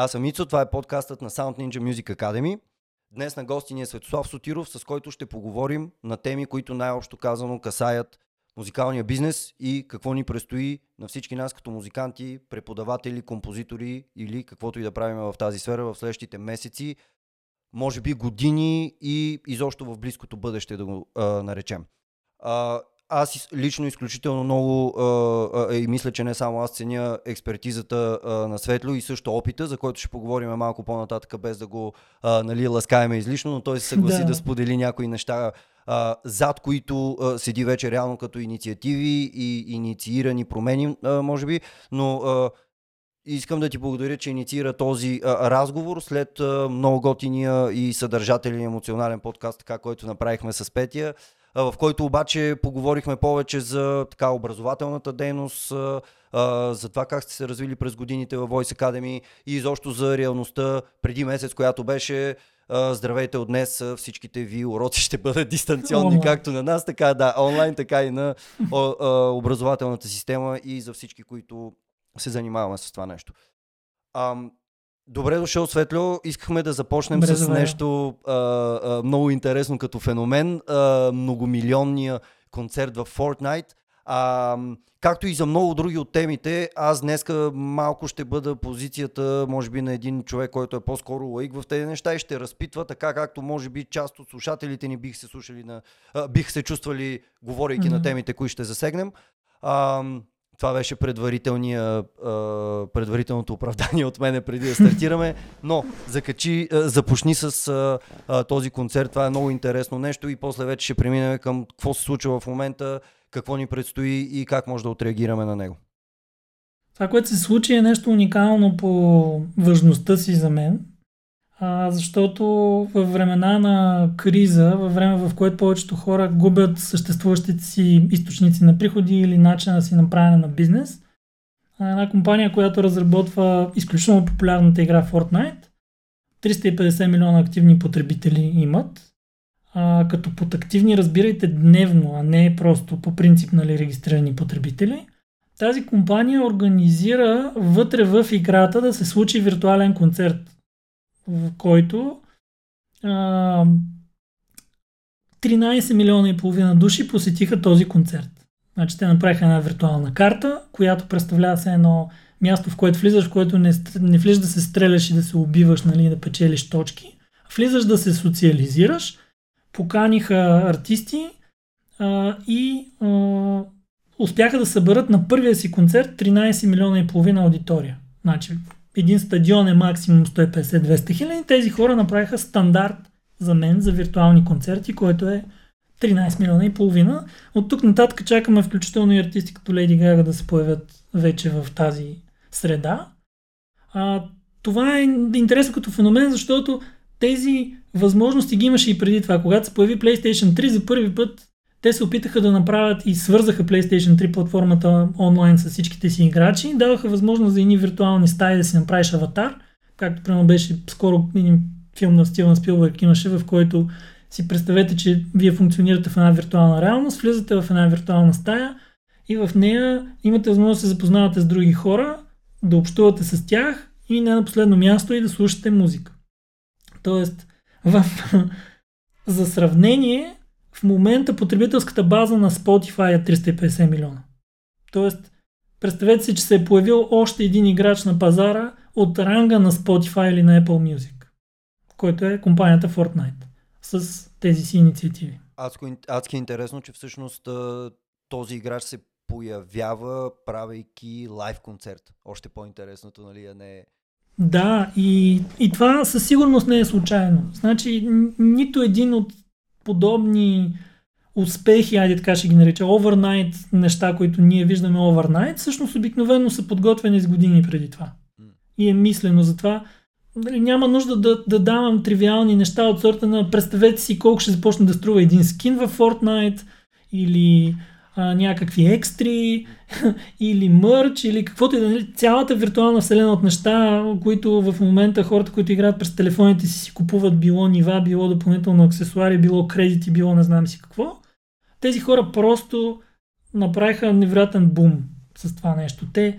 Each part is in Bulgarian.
Аз съм Ицо, това е подкастът на Sound Ninja Music Academy. Днес на гости ни е Светослав Сотиров, с който ще поговорим на теми, които най-общо казано касаят музикалния бизнес и какво ни предстои на всички нас като музиканти, преподаватели, композитори или каквото и да правим в тази сфера в следващите месеци, може би години и изобщо в близкото бъдеще да го а, наречем. А, аз лично изключително много а, а, и мисля, че не само аз ценя експертизата а, на Светло и също опита, за който ще поговорим малко по-нататък, без да го а, нали, ласкаеме излишно, но той се съгласи да, да сподели някои неща, а, зад които а, седи вече реално като инициативи и инициирани промени, а, може би, но а, искам да ти благодаря, че инициира този а, разговор след а, много готиния и съдържателен емоционален подкаст, така, който направихме с Петия в който обаче поговорихме повече за така образователната дейност, за това как сте се развили през годините в Voice Academy и изобщо за реалността преди месец, която беше здравейте от днес, всичките ви уроци ще бъдат дистанционни, онлайн. както на нас, така да, онлайн, така и на образователната система и за всички, които се занимаваме с това нещо. Добре дошъл, Светло. Искахме да започнем Добре, с нещо а, а, много интересно като феномен. А, многомилионния концерт в Fortnite. А, както и за много други от темите, аз днеска малко ще бъда позицията, може би, на един човек, който е по-скоро лаик в тези неща и ще разпитва, така както може би част от слушателите ни бих се слушали на, а, бих се чувствали, говорейки mm-hmm. на темите, които ще засегнем. А, това беше предварителния, предварителното оправдание от мене преди да стартираме. Но закачи, започни с този концерт. Това е много интересно нещо и после вече ще преминем към какво се случва в момента, какво ни предстои и как може да отреагираме на него. Това, което се случи е нещо уникално по важността си за мен а, защото във времена на криза, във време в което повечето хора губят съществуващите си източници на приходи или начин да си направяне на бизнес, една компания, която разработва изключително популярната игра Fortnite, 350 милиона активни потребители имат, а, като под активни разбирайте дневно, а не просто по принцип нали, регистрирани потребители. Тази компания организира вътре в играта да се случи виртуален концерт в който а, 13 милиона и половина души посетиха този концерт. Значи те направиха една виртуална карта, която представлява се едно място, в което влизаш, в което не, не влизаш да се стреляш и да се убиваш, нали, да печелиш точки. Влизаш да се социализираш, поканиха артисти а, и а, успяха да съберат на първия си концерт 13 милиона и половина аудитория. Значи един стадион е максимум 150-200 хиляди, тези хора направиха стандарт за мен за виртуални концерти, който е 13 милиона и половина. От тук нататък чакаме включително и артисти като Леди Гага да се появят вече в тази среда. А, това е интересно като феномен, защото тези възможности ги имаше и преди това. Когато се появи PlayStation 3 за първи път, те се опитаха да направят и свързаха PlayStation 3 платформата онлайн с всичките си играчи, даваха възможност за едни виртуални стаи да си направиш аватар, както примерно беше скоро един филм на Стивен Спилбърг имаше, в който си представете, че вие функционирате в една виртуална реалност, влизате в една виртуална стая и в нея имате възможност да се запознавате с други хора, да общувате с тях и не на последно място и да слушате музика. Тоест, в... за сравнение, в момента потребителската база на Spotify е 350 милиона. Тоест, представете си, че се е появил още един играч на пазара от ранга на Spotify или на Apple Music, който е компанията Fortnite с тези си инициативи. Адски, адски е интересно, че всъщност този играч се появява, правейки лайв концерт. Още по-интересното, нали, а не да, и, и това със сигурност не е случайно. Значи, нито един от подобни успехи, айде така ще ги нареча, овернайт неща, които ние виждаме овернайт, всъщност обикновено са подготвени с години преди това. И е мислено за това. Нали, няма нужда да, да давам тривиални неща от сорта на представете си колко ще започне да струва един скин в Fortnite или а, някакви екстри или мърч или каквото и да нали, цялата виртуална вселена от неща, които в момента хората, които играят през телефоните си, си купуват било нива, било допълнително аксесуари, било кредити, било не знам си какво. Тези хора просто направиха невероятен бум с това нещо. Те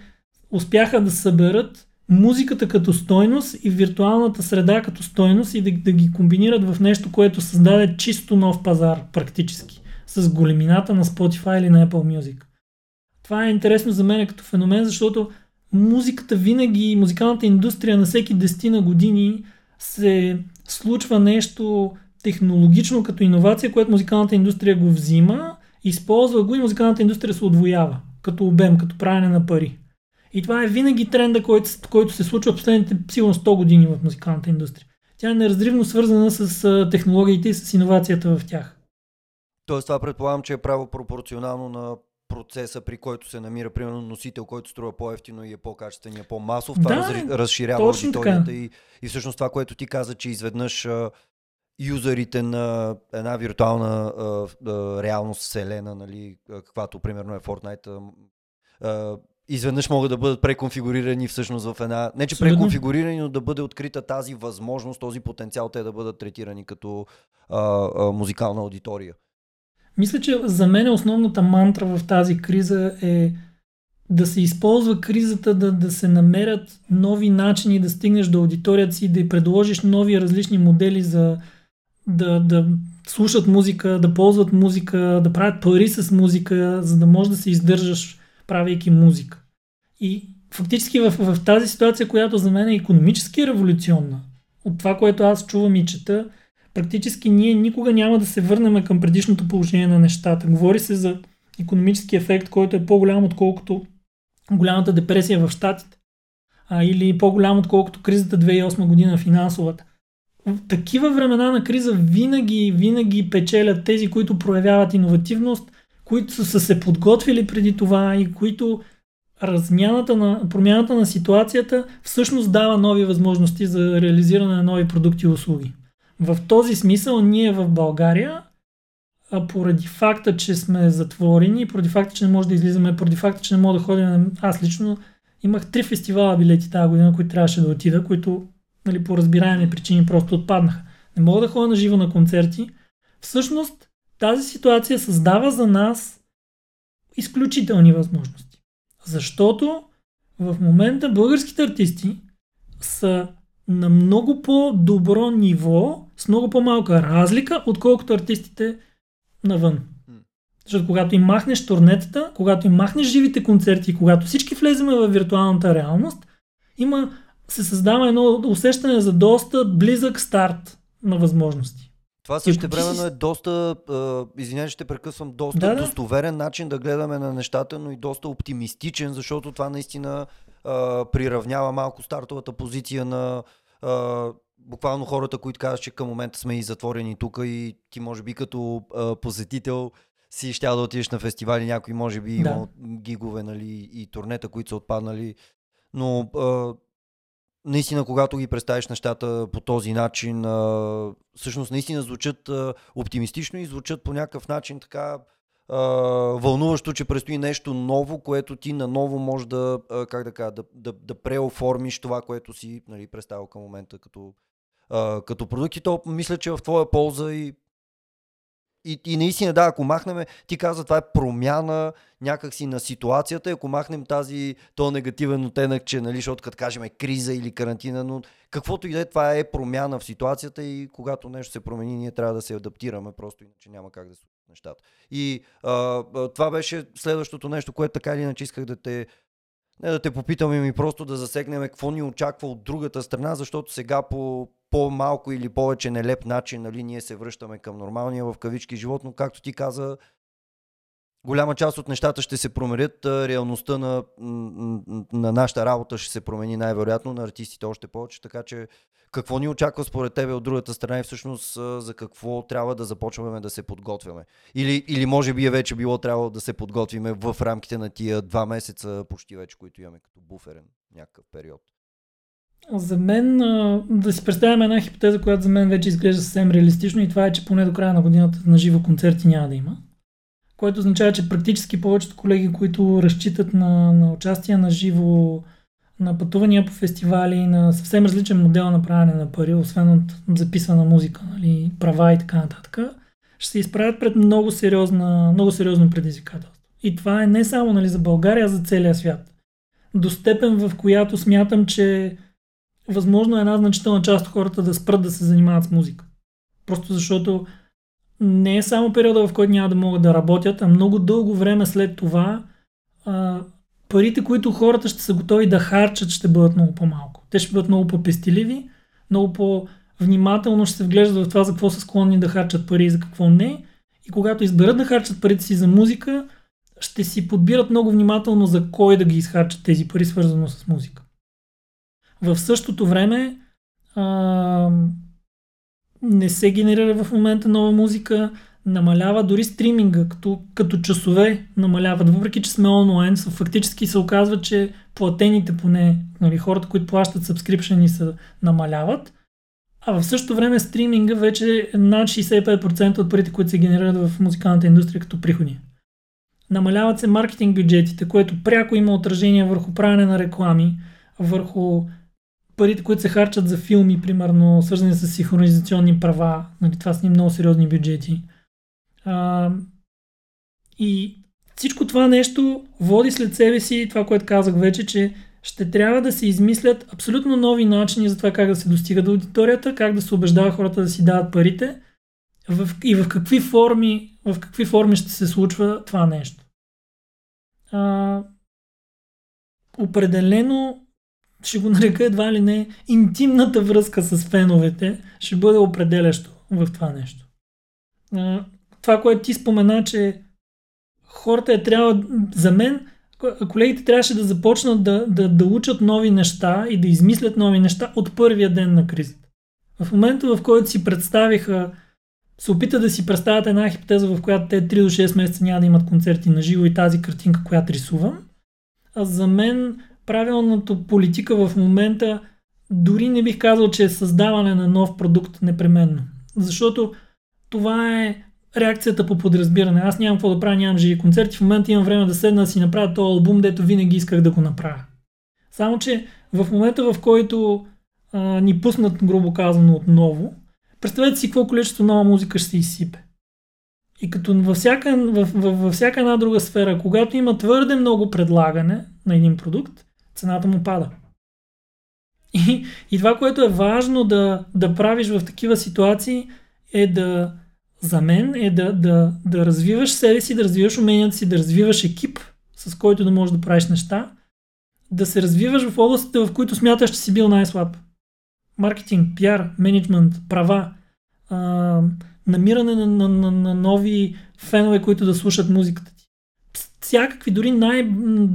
успяха да съберат музиката като стойност и виртуалната среда като стойност и да, да ги комбинират в нещо, което създаде чисто нов пазар практически с големината на Spotify или на Apple Music. Това е интересно за мен като феномен, защото музиката винаги, музикалната индустрия на всеки 10 на години се случва нещо технологично като иновация, което музикалната индустрия го взима, използва го и музикалната индустрия се отвоява като обем, като правене на пари. И това е винаги тренда, който, който се случва последните сигурно 100 години в музикалната индустрия. Тя е неразривно свързана с технологиите и с иновацията в тях. Тоест това предполагам, че е право пропорционално на процеса, при който се намира, примерно, носител, който струва по-ефтино и е по-качествен и е по-масов. Това да, раз, разширява аудиторията и, и всъщност това, което ти каза, че изведнъж а, юзерите на една виртуална а, а, реалност вселена, нали, каквато примерно е Fortnite, а, изведнъж могат да бъдат преконфигурирани всъщност в една... Не, че преконфигурирани, но да бъде открита тази възможност, този потенциал те да бъдат третирани като а, а, музикална аудитория. Мисля, че за мен основната мантра в тази криза е да се използва кризата, да, да се намерят нови начини да стигнеш до аудиторията си, да й предложиш нови различни модели за да, да слушат музика, да ползват музика, да правят пари с музика, за да можеш да се издържаш правейки музика. И фактически в, в тази ситуация, която за мен е економически революционна, от това, което аз чувам и чета, практически ние никога няма да се върнем към предишното положение на нещата. Говори се за економически ефект, който е по-голям отколкото голямата депресия в Штатите. А, или по-голям отколкото кризата 2008 година финансовата. В такива времена на криза винаги, винаги печелят тези, които проявяват иновативност, които са се подготвили преди това и които размяната на, промяната на ситуацията всъщност дава нови възможности за реализиране на нови продукти и услуги. В този смисъл ние в България, а поради факта, че сме затворени, поради факта, че не може да излизаме, поради факта, че не мога да ходим, аз лично имах три фестивала билети тази година, които трябваше да отида, които нали, по разбираеми причини просто отпаднаха. Не мога да ходя на живо на концерти. Всъщност, тази ситуация създава за нас изключителни възможности. Защото в момента българските артисти са на много по-добро ниво, с много по-малка разлика, отколкото артистите навън. Защото когато им махнеш турнетата, когато им махнеш живите концерти, когато всички влеземе в виртуалната реалност, има, се създава едно усещане за доста близък старт на възможности. Това също времено е доста, извинявай, ще прекъсвам, доста да, да. достоверен начин да гледаме на нещата, но и доста оптимистичен, защото това наистина а, приравнява малко стартовата позиция на а, буквално хората, които казват, че към момента сме и затворени тук и ти може би като а, посетител си ще да отидеш на фестивали, някой може би да. има гигове нали, и турнета, които са отпаднали, но а, наистина, когато ги представиш нещата по този начин, а, всъщност наистина звучат а, оптимистично и звучат по някакъв начин така а, вълнуващо, че предстои нещо ново, което ти наново може да, а, как да, кажа, да, да, да преоформиш това, което си нали, представил към момента като, като продукт. И то мисля, че е в твоя полза и и, и наистина, да, ако махнем, ти каза, това е промяна някакси на ситуацията, ако махнем тази, то негативен оттенък, че, нали, защото като кажем криза или карантина, но каквото и да е, това е промяна в ситуацията и когато нещо се промени, ние трябва да се адаптираме, просто иначе няма как да се нещата. И а, това беше следващото нещо, което така или иначе исках да те не да те попитаме ми просто да засегнем какво ни очаква от другата страна, защото сега по по-малко или повече нелеп начин нали, ние се връщаме към нормалния в кавички живот, но както ти каза, голяма част от нещата ще се променят, реалността на, на нашата работа ще се промени най-вероятно, на артистите още повече, така че какво ни очаква според тебе от другата страна и всъщност за какво трябва да започваме да се подготвяме? Или, или може би е вече било трябва да се подготвиме в рамките на тия два месеца почти вече, които имаме като буферен някакъв период? За мен, да си представяме една хипотеза, която за мен вече изглежда съвсем реалистично и това е, че поне до края на годината на живо концерти няма да има. Което означава, че практически повечето колеги, които разчитат на, на участие на живо, на пътувания по фестивали, на съвсем различен модел на правене на пари, освен от записана музика, нали, права и така нататък, ще се изправят пред много, сериозна, много сериозно предизвикателство. И това е не само нали, за България, а за целия свят. до степен, в която смятам, че възможно е една значителна част от хората да спрат да се занимават с музика. Просто защото не е само периода, в който няма да могат да работят, а много дълго време след това а, парите, които хората ще са готови да харчат, ще бъдат много по-малко. Те ще бъдат много по-пестеливи, много по-внимателно ще се вглеждат в това за какво са склонни да харчат пари и за какво не. И когато изберат да харчат парите си за музика, ще си подбират много внимателно за кой да ги изхарчат тези пари, свързано с музика. В същото време а, не се генерира в момента нова музика, намалява дори стриминга, като, като часове намаляват, въпреки че сме онлайн, фактически се оказва, че платените поне, нали, хората, които плащат subscription са намаляват, а в същото време стриминга вече е над 65% от парите, които се генерират в музикалната индустрия като приходи. Намаляват се маркетинг бюджетите, което пряко има отражение върху правене на реклами, върху парите, които се харчат за филми, примерно, свързани с синхронизационни права. Нали, това са ни много сериозни бюджети. А, и всичко това нещо води след себе си това, което казах вече, че ще трябва да се измислят абсолютно нови начини за това как да се достига до аудиторията, как да се убеждава хората да си дават парите и в какви форми, в какви форми ще се случва това нещо. А, определено ще го нарека едва ли не интимната връзка с феновете ще бъде определящо в това нещо. Това, което ти спомена, че хората е трябва, за мен, колегите трябваше да започнат да, да, да учат нови неща и да измислят нови неща от първия ден на кризата. В момента, в който си представиха, се опита да си представят една хипотеза, в която те 3 до 6 месеца няма да имат концерти на живо и тази картинка, която рисувам, а за мен правилната политика в момента дори не бих казал, че е създаване на нов продукт непременно. Защото това е реакцията по подразбиране. Аз нямам какво да правя, нямам живи концерти. В момента имам време да седна да си направя този албум, дето винаги исках да го направя. Само, че в момента, в който а, ни пуснат, грубо казано, отново, представете си какво количество нова музика ще изсипе. И като във всяка, във, във, във всяка една друга сфера, когато има твърде много предлагане на един продукт, цената му пада. И, и това, което е важно да, да правиш в такива ситуации, е да, за мен, е да, да, да развиваш себе си, да развиваш уменията си, да развиваш екип, с който да можеш да правиш неща, да се развиваш в областите, в които смяташ, че си бил най-слаб. Маркетинг, пиар, менеджмент, права, а, намиране на, на, на, на нови фенове, които да слушат музиката всякакви, дори най-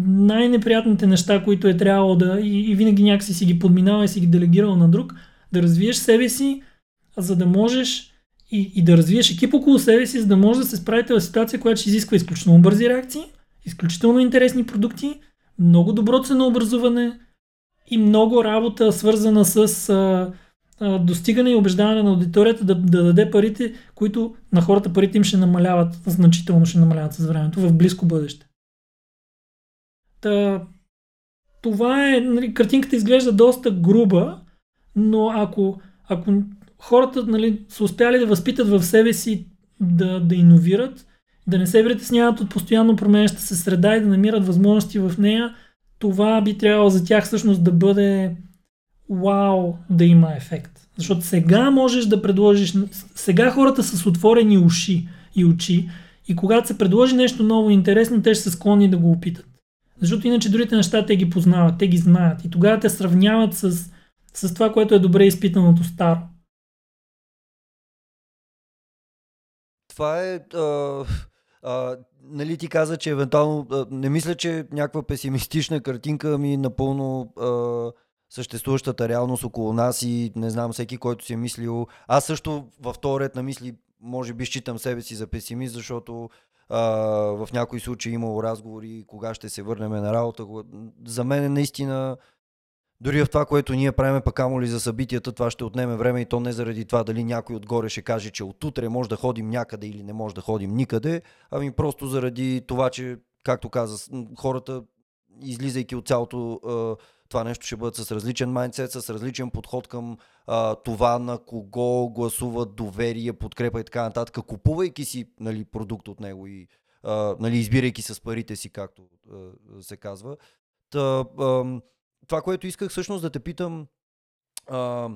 най-неприятните неща, които е трябвало да и, и винаги някакси си ги подминава и си ги делегирал на друг, да развиеш себе си, за да можеш и, и да развиеш екип около себе си, за да може да се справите в ситуация, която ще изисква изключително бързи реакции, изключително интересни продукти, много добро ценообразуване и много работа свързана с а, достигане и убеждаване на аудиторията да, да даде парите, които на хората парите им ще намаляват, значително ще намаляват с времето в близко бъдеще. Та, това е, нали, картинката изглежда доста груба, но ако, ако хората нали, са успяли да възпитат в себе си да, да иновират, да не се притесняват от постоянно променяща се среда и да намират възможности в нея, това би трябвало за тях всъщност да бъде вау да има ефект. Защото сега можеш да предложиш, сега хората са с отворени уши и очи и когато се предложи нещо ново и интересно, те ще са склонни да го опитат. Защото иначе другите неща те ги познават, те ги знаят и тогава те сравняват с, с това, което е добре изпитаното старо. Това е... А, а, нали ти каза, че евентуално... А, не мисля, че някаква песимистична картинка ми напълно... А, съществуващата реалност около нас и не знам всеки, който си е мислил. Аз също в този ред на мисли може би считам себе си за песимист, защото а, в някои случаи е имало разговори кога ще се върнем на работа. За мен е наистина дори в това, което ние правиме, пък амо ли за събитията, това ще отнеме време и то не заради това дали някой отгоре ще каже, че отутре може да ходим някъде или не може да ходим никъде, ами просто заради това, че, както каза, хората, излизайки от цялото това нещо ще бъдат с различен майндсет, с различен подход към а, това на кого гласуват доверие, подкрепа и така нататък, купувайки си нали, продукт от него и а, нали, избирайки с парите си, както а, се казва. Та, а, това, което исках всъщност да те питам, а,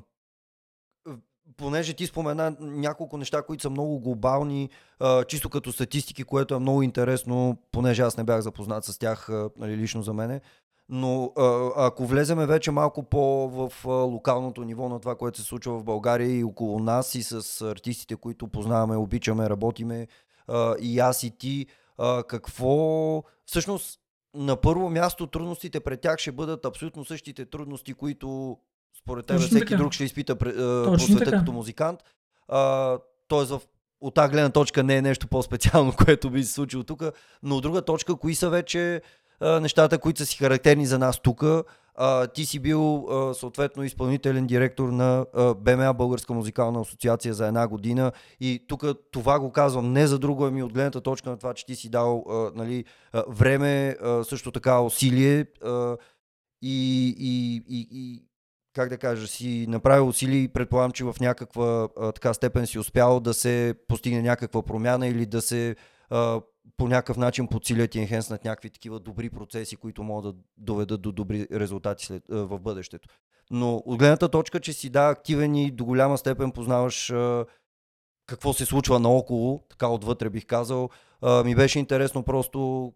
понеже ти спомена няколко неща, които са много глобални, а, чисто като статистики, което е много интересно, понеже аз не бях запознат с тях а, нали, лично за мене. Но а, ако влеземе вече малко по в а, локалното ниво на това, което се случва в България и около нас и с артистите, които познаваме, обичаме, работиме, а, и аз и ти, а, какво всъщност на първо място трудностите пред тях ще бъдат абсолютно същите трудности, които според теб всеки така. друг ще изпита по света като музикант. А, тоест в от тази гледна точка не е нещо по-специално, което би се случило тук, но от друга точка, кои са вече нещата, които са си характерни за нас тук. ти си бил съответно изпълнителен директор на БМА, Българска музикална асоциация за една година и тук това го казвам не за друго, ами от гледната точка на това, че ти си дал нали, време, също така усилие и, и, и, и как да кажа, си направил усилие и предполагам, че в някаква така степен си успял да се постигне някаква промяна или да се по някакъв начин подсилят и енхенснат някакви такива добри процеси, които могат да доведат до добри резултати след, в бъдещето. Но от гледната точка, че си да активен и до голяма степен познаваш а, какво се случва наоколо, така отвътре бих казал, а, ми беше интересно просто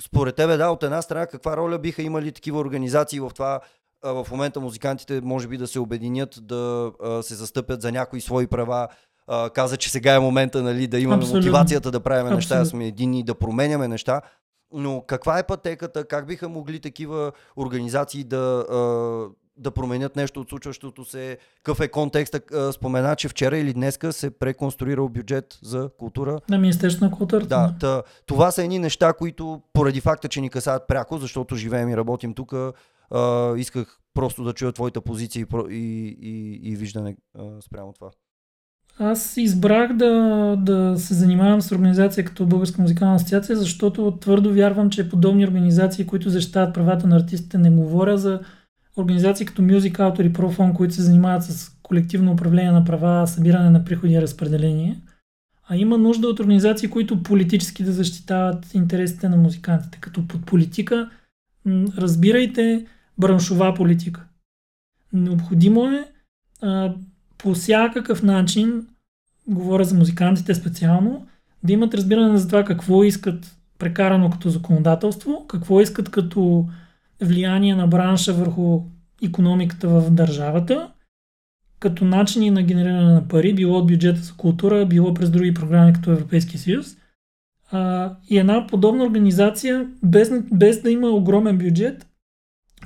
според тебе, да, от една страна, каква роля биха имали такива организации в това в момента музикантите може би да се обединят, да се застъпят за някои свои права. Каза, че сега е момента нали, да имаме Абсолютно. мотивацията да правим неща, да сме едини, да променяме неща. Но каква е пътеката? Как биха могли такива организации да, да променят нещо от случващото се? Какъв е контекста? Спомена, че вчера или днеска се преконструирал бюджет за култура. На Министерство на културата. Да, да. това са едни неща, които поради факта, че ни касаят пряко, защото живеем и работим тук, а, исках просто да чуя твоята позиция и, и, и, и виждане а, спрямо това. Аз избрах да, да се занимавам с организация като Българска музикална асоциация, защото твърдо вярвам, че подобни организации, които защитават правата на артистите, не говоря за организации като Music Autor и Profon, които се занимават с колективно управление на права, събиране на приходи и разпределение, а има нужда от организации, които политически да защитават интересите на музикантите. Като под политика разбирайте браншова политика. Необходимо е а, по всякакъв начин, говоря за музикантите специално, да имат разбиране за това какво искат прекарано като законодателство, какво искат като влияние на бранша върху економиката в държавата, като начини на генериране на пари, било от бюджета за култура, било през други програми като Европейски съюз. И една подобна организация, без, без да има огромен бюджет,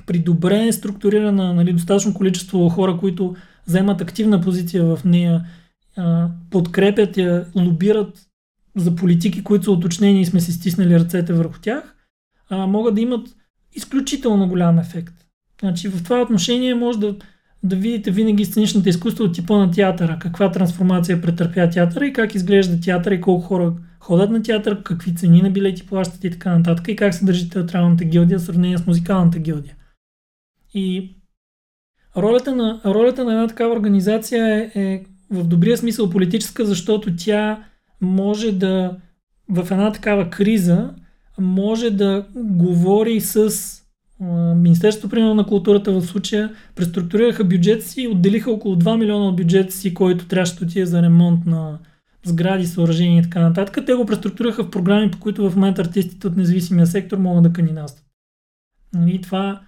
при добре структурирана, нали, достатъчно количество хора, които вземат активна позиция в нея, подкрепят я, лобират за политики, които са уточнени и сме си стиснали ръцете върху тях, а, могат да имат изключително голям ефект. Значи в това отношение може да, да видите винаги сценичната изкуство от типа на театъра, каква трансформация претърпя театъра и как изглежда театър и колко хора ходят на театър, какви цени на билети плащат и така нататък и как се държи театралната гилдия в сравнение с музикалната гилдия. И ролята на, ролята на една такава организация е, е в добрия смисъл политическа, защото тя може да в една такава криза може да говори с Министерството примерно на културата в случая преструктурираха бюджет си и отделиха около 2 милиона от бюджета си, който трябваше да отиде за ремонт на сгради, съоръжения и така нататък. Те го преструктурираха в програми, по които в момента артистите от независимия сектор могат да кандидатстват. И нали, това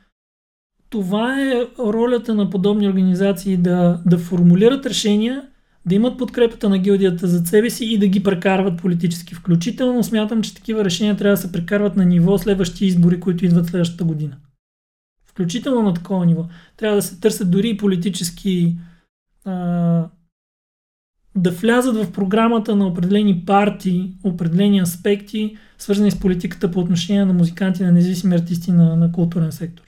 това е ролята на подобни организации да, да формулират решения, да имат подкрепата на гилдията за себе си и да ги прекарват политически. Включително смятам, че такива решения трябва да се прекарват на ниво следващи избори, които идват следващата година. Включително на такова ниво. Трябва да се търсят дори и политически а, да влязат в програмата на определени партии, определени аспекти, свързани с политиката по отношение на музиканти, на независими артисти на, на културен сектор.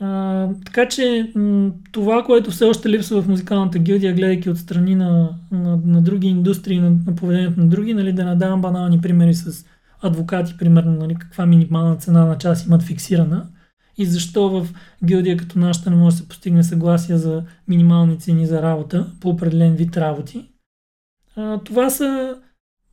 А, така че м- това, което все още липсва в музикалната гилдия, гледайки отстрани на, на, на други индустрии, на, на поведението на други, нали, да надавам банални примери с адвокати, примерно, нали, каква минимална цена на час имат фиксирана и защо в гилдия като нашата не може да се постигне съгласие за минимални цени за работа по определен вид работи. А, това са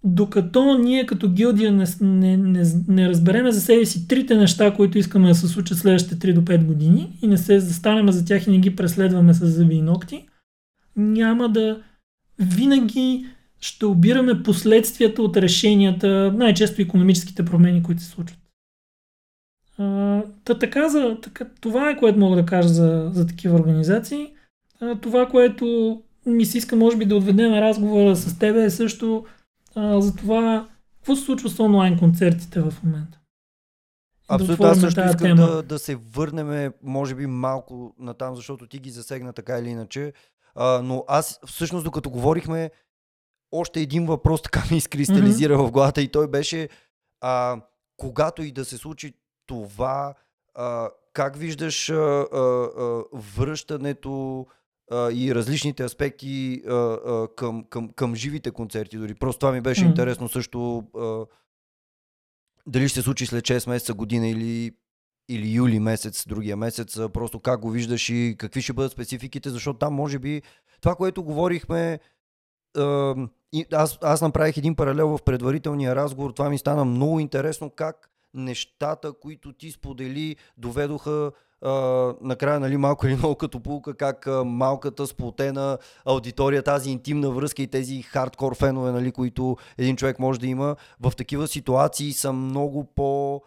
докато ние като гилдия не, не, не, не разбереме за себе си трите неща, които искаме да се случат следващите 3 до 5 години и не се застанеме за тях и не ги преследваме с зъби и ногти, няма да винаги ще обираме последствията от решенията, най-често економическите промени, които се случват. А, та, така, за, така, това е което мога да кажа за, за такива организации. А, това, което ми се иска, може би, да отведем разговора с тебе е също а, за това какво се случва с онлайн концертите в момента. Абсолютно, аз също искам да, да се върнем, може би, малко на там, защото ти ги засегна така или иначе. А, но аз, всъщност, докато говорихме, още един въпрос така ми изкристализира mm-hmm. в главата и той беше а, когато и да се случи това, а, как виждаш а, а, а, връщането а, и различните аспекти а, а, към, към, към живите концерти дори. Просто това ми беше mm. интересно също а, дали ще се случи след 6 месеца, година или, или юли месец, другия месец, а, просто как го виждаш и какви ще бъдат спецификите, защото там може би това, което говорихме, а, и аз, аз направих един паралел в предварителния разговор, това ми стана много интересно как нещата, които ти сподели, доведоха а, накрая нали, малко или много като полука, как а, малката сплотена аудитория, тази интимна връзка и тези хардкор фенове, нали, които един човек може да има, в такива ситуации са много по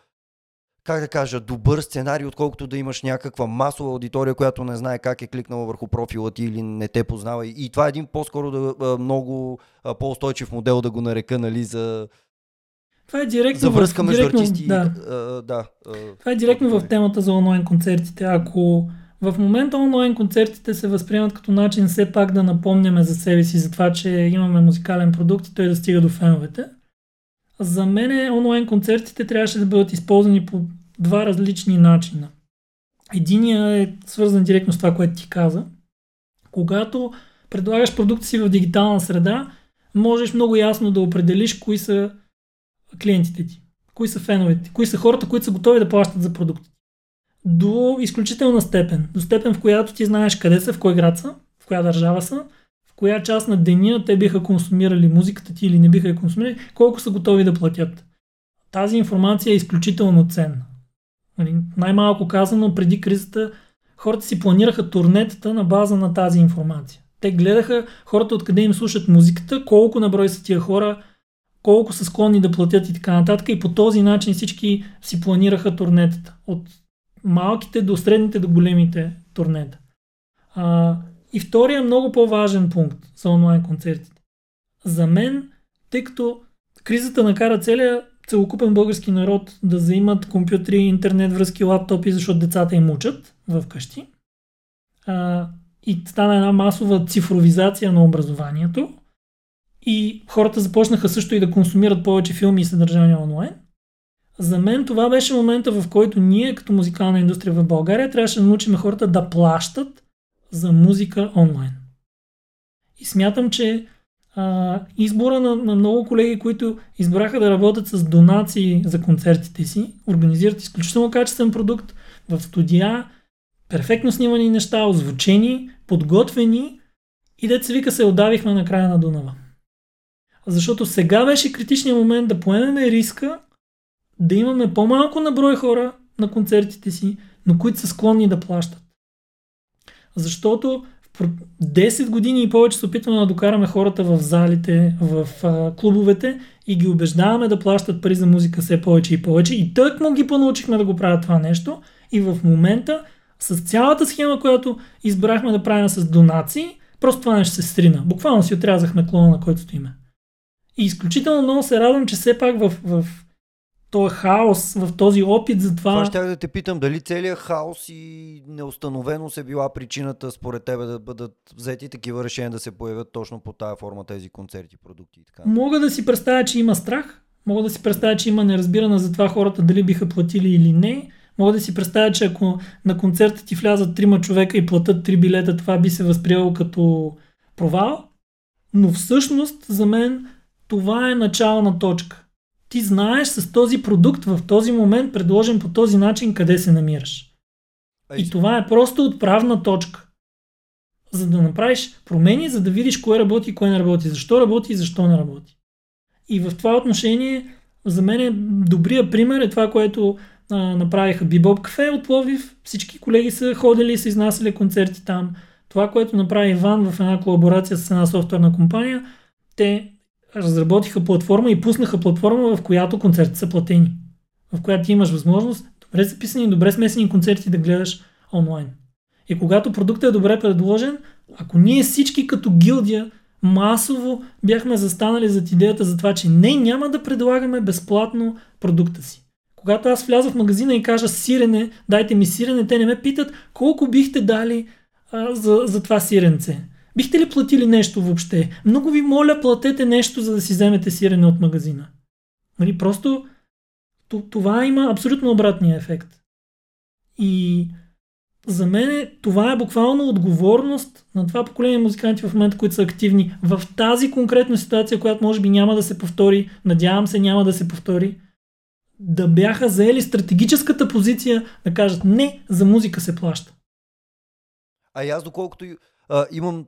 как да кажа, добър сценарий, отколкото да имаш някаква масова аудитория, която не знае как е кликнала върху профила ти или не те познава. И това е един по-скоро да, много по-устойчив модел да го нарека, нали, за, това е директно за връзка между директно, артисти. Да. А, да, Това е директно в темата за онлайн концертите. Ако в момента онлайн концертите се възприемат като начин все пак да напомняме за себе си за това, че имаме музикален продукт и той да стига до феновете, за мен онлайн концертите трябваше да бъдат използвани по два различни начина. Единия е свързан директно с това, което ти каза. Когато предлагаш продукта си в дигитална среда, можеш много ясно да определиш кои са клиентите ти, кои са феновете, кои са хората, които са готови да плащат за продукти. До изключителна степен. До степен, в която ти знаеш къде са, в кой град са, в коя държава са, в коя част на деня те биха консумирали музиката ти или не биха я консумирали, колко са готови да платят. Тази информация е изключително ценна. Нали, най-малко казано, преди кризата хората си планираха турнетата на база на тази информация. Те гледаха хората откъде им слушат музиката, колко на брой са тия хора, колко са склонни да платят и така нататък. И по този начин всички си планираха турнетата. От малките до средните до големите турнета. А, и втория много по-важен пункт за онлайн концертите. За мен, тъй като кризата накара целия целокупен български народ да заимат компютри, интернет връзки, лаптопи, защото децата им учат в къщи. А, и стана една масова цифровизация на образованието. И хората започнаха също и да консумират повече филми и съдържания онлайн. За мен това беше момента, в който ние като музикална индустрия в България трябваше да научим хората да плащат за музика онлайн. И смятам, че а, избора на, на много колеги, които избраха да работят с донации за концертите си, организират изключително качествен продукт в студия, перфектно снимани неща, озвучени, подготвени и деца вика се отдавихме на края на Дунава. Защото сега беше критичният момент да поемем риска да имаме по-малко на брой хора на концертите си, но които са склонни да плащат. Защото 10 години и повече се опитваме да докараме хората в залите, в клубовете и ги убеждаваме да плащат пари за музика все повече и повече. И тък му ги понаучихме да го правят това нещо. И в момента с цялата схема, която избрахме да правим с донации, просто това нещо се стрина. Буквално си отрязахме клона, на който стоиме. И изключително много се радвам, че все пак в, в този хаос, в този опит за това... Това ще да те питам, дали целият хаос и неустановеност е била причината според тебе да бъдат взети такива решения да се появят точно по тази форма тези концерти, продукти и така. Мога да си представя, че има страх, мога да си представя, че има неразбиране за това хората дали биха платили или не. Мога да си представя, че ако на концерта ти влязат трима човека и платят три билета, това би се възприело като провал. Но всъщност за мен това е начална точка. Ти знаеш с този продукт в този момент, предложен по този начин, къде се намираш. И това е просто отправна точка. За да направиш промени, за да видиш кое работи и кое не работи. Защо работи и защо не работи. И в това отношение, за мен е добрия пример е това, което а, направиха Бибоп Кафе от Ловив. Всички колеги са ходили и са изнасяли концерти там. Това, което направи Иван в една колаборация с една софтуерна компания, те разработиха платформа и пуснаха платформа, в която концерти са платени. В която ти имаш възможност добре записани, добре смесени концерти да гледаш онлайн. И когато продуктът е добре предложен, ако ние всички като гилдия масово бяхме застанали зад идеята за това, че не, няма да предлагаме безплатно продукта си. Когато аз вляза в магазина и кажа сирене, дайте ми сирене, те не ме питат колко бихте дали а, за, за това сиренце. Бихте ли платили нещо въобще? Много ви моля, платете нещо, за да си вземете сирене от магазина. Нали, просто това има абсолютно обратния ефект. И за мен това е буквално отговорност на това поколение музиканти в момента, които са активни в тази конкретна ситуация, която може би няма да се повтори, надявам се няма да се повтори, да бяха заели стратегическата позиция да кажат не, за музика се плаща. А аз доколкото а, имам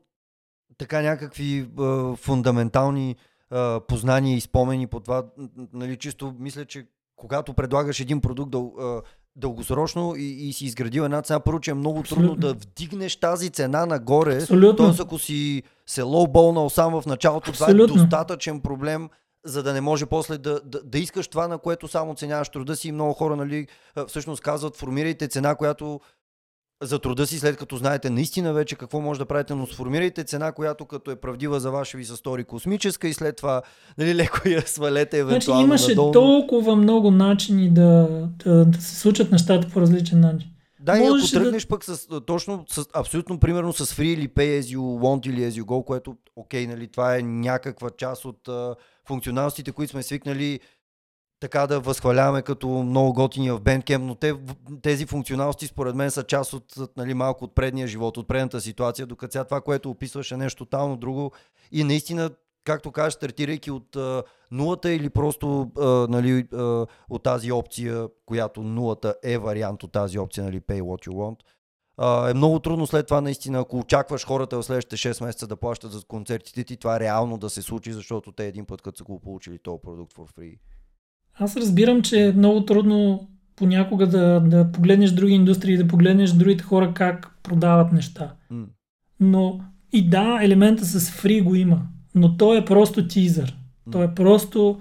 така някакви а, фундаментални а, познания и спомени по това, нали, чисто мисля, че когато предлагаш един продукт дъл, а, дългосрочно и, и си изградил една цена, първо, че е много Абсолютно. трудно да вдигнеш тази цена нагоре. Т.е. ако си се лоуболнал само в началото, Абсолютно. това е достатъчен проблем за да не може после да, да, да искаш това, на което само оценяваш труда си. И много хора нали, всъщност казват, формирайте цена, която за труда си, след като знаете наистина вече какво може да правите, но сформирайте цена, която като е правдива за ваша ви са стори космическа и след това нали, леко я свалете значи евентуално Значи имаше надолу. толкова много начини да, да, да се случат нещата по различен начин. Да, и ако тръгнеш да... пък с, точно, с, абсолютно примерно с Free или Pay as you want или as you go, което, окей, нали, това е някаква част от uh, функционалностите, които сме свикнали така да възхваляваме като много готини в Bandcamp, но те, тези функционалности според мен са част от, нали, малко от предния живот, от предната ситуация, докато сега това, което описваше е нещо тотално друго. И наистина, както кажеш, стартирайки от а, нулата или просто а, нали, а, от тази опция, която нулата е вариант от тази опция, нали, pay what you want, а, е много трудно след това наистина, ако очакваш хората в следващите 6 месеца да плащат за концертите ти, това реално да се случи, защото те един път, като са го получили този продукт for free, аз разбирам, че е много трудно понякога да, да погледнеш други индустрии, да погледнеш другите хора как продават неща. Mm. Но и да, елемента с фри го има, но то е просто тизър. Mm. То е просто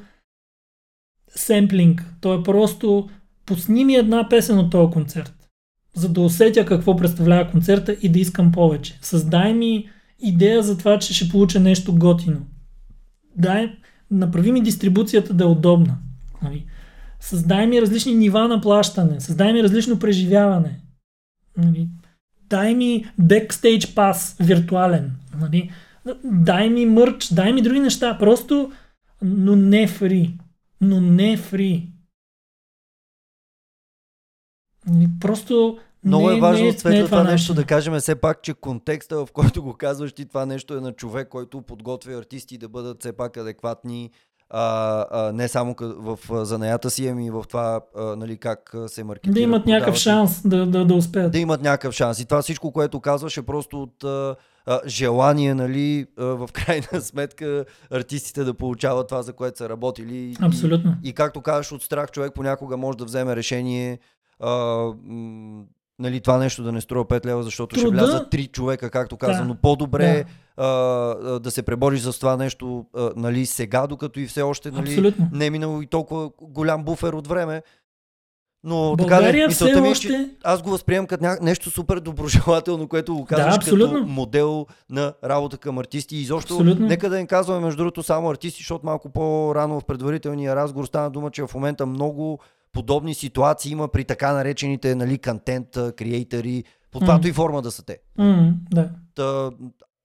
семплинг. То е просто пусни ми една песен от този концерт, за да усетя какво представлява концерта и да искам повече. Създай ми идея за това, че ще получа нещо готино. Дай, направи ми дистрибуцията да е удобна. Нали? Създай ми различни нива на плащане, създай ми различно преживяване. Нали? Дай ми бекстейдж пас виртуален. Нали? Дай ми мърч, дай ми други неща. Просто, но не фри. Но не фри. Нали? Просто много не, е важно не, от светла това нещо да кажем все пак, че контекста, в който го казваш ти, това нещо е на човек, който подготвя артисти да бъдат все пак адекватни а, а, не само в занаята си, ами в това а, нали, как се маркетират. Да имат някакъв шанс да, да, да успеят. Да имат някакъв шанс. И това всичко, което казваш е просто от а, а, желание, нали, а, в крайна сметка артистите да получават това, за което са работили. Абсолютно. И, и както казваш, от страх човек понякога може да вземе решение а, нали, това нещо да не струва 5 лева, защото Труда? ще влязат 3 човека, както казано. Да. По-добре да. Да се пребориш с това нещо нали, сега, докато и все още нали, не е минало и толкова голям буфер от време. Но България така, все ми, е, че аз го възприемам като ня... нещо супер доброжелателно, което го казваш да, като модел на работа към артисти. И изобщо, абсолютно. нека да им казваме, между другото, само артисти, защото малко по-рано в предварителния разговор стана дума, че в момента много подобни ситуации има при така наречените нали, контент креатори, под каквато mm. и форма да са те. Mm, да. Та,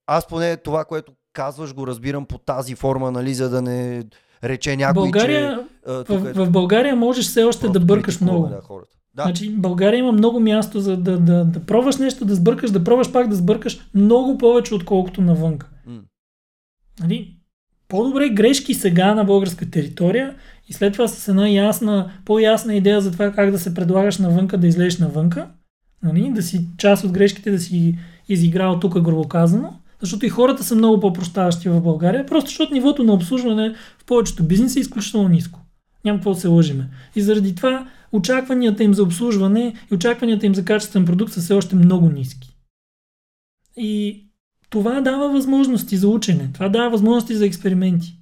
аз поне това, което казваш, го разбирам по тази форма, нали, за да не рече някой, България, че... А, в, е... в България можеш все още да бъркаш много. Да, хората. Да. Значи, България има много място за да, да, да пробваш нещо, да сбъркаш, да пробваш пак да сбъркаш много повече, отколкото навън. Mm. Нали? По-добре грешки сега на българска територия и след това с една ясна, по-ясна идея за това как да се предлагаш навънка, да излезеш навънка, нали? да си част от грешките да си изиграл тук грубо казано, защото и хората са много по-прощаващи в България, просто защото нивото на обслужване в повечето бизнеси е изключително ниско. Няма какво да се лъжиме. И заради това очакванията им за обслужване и очакванията им за качествен продукт са все още много ниски. И това дава възможности за учене, това дава възможности за експерименти.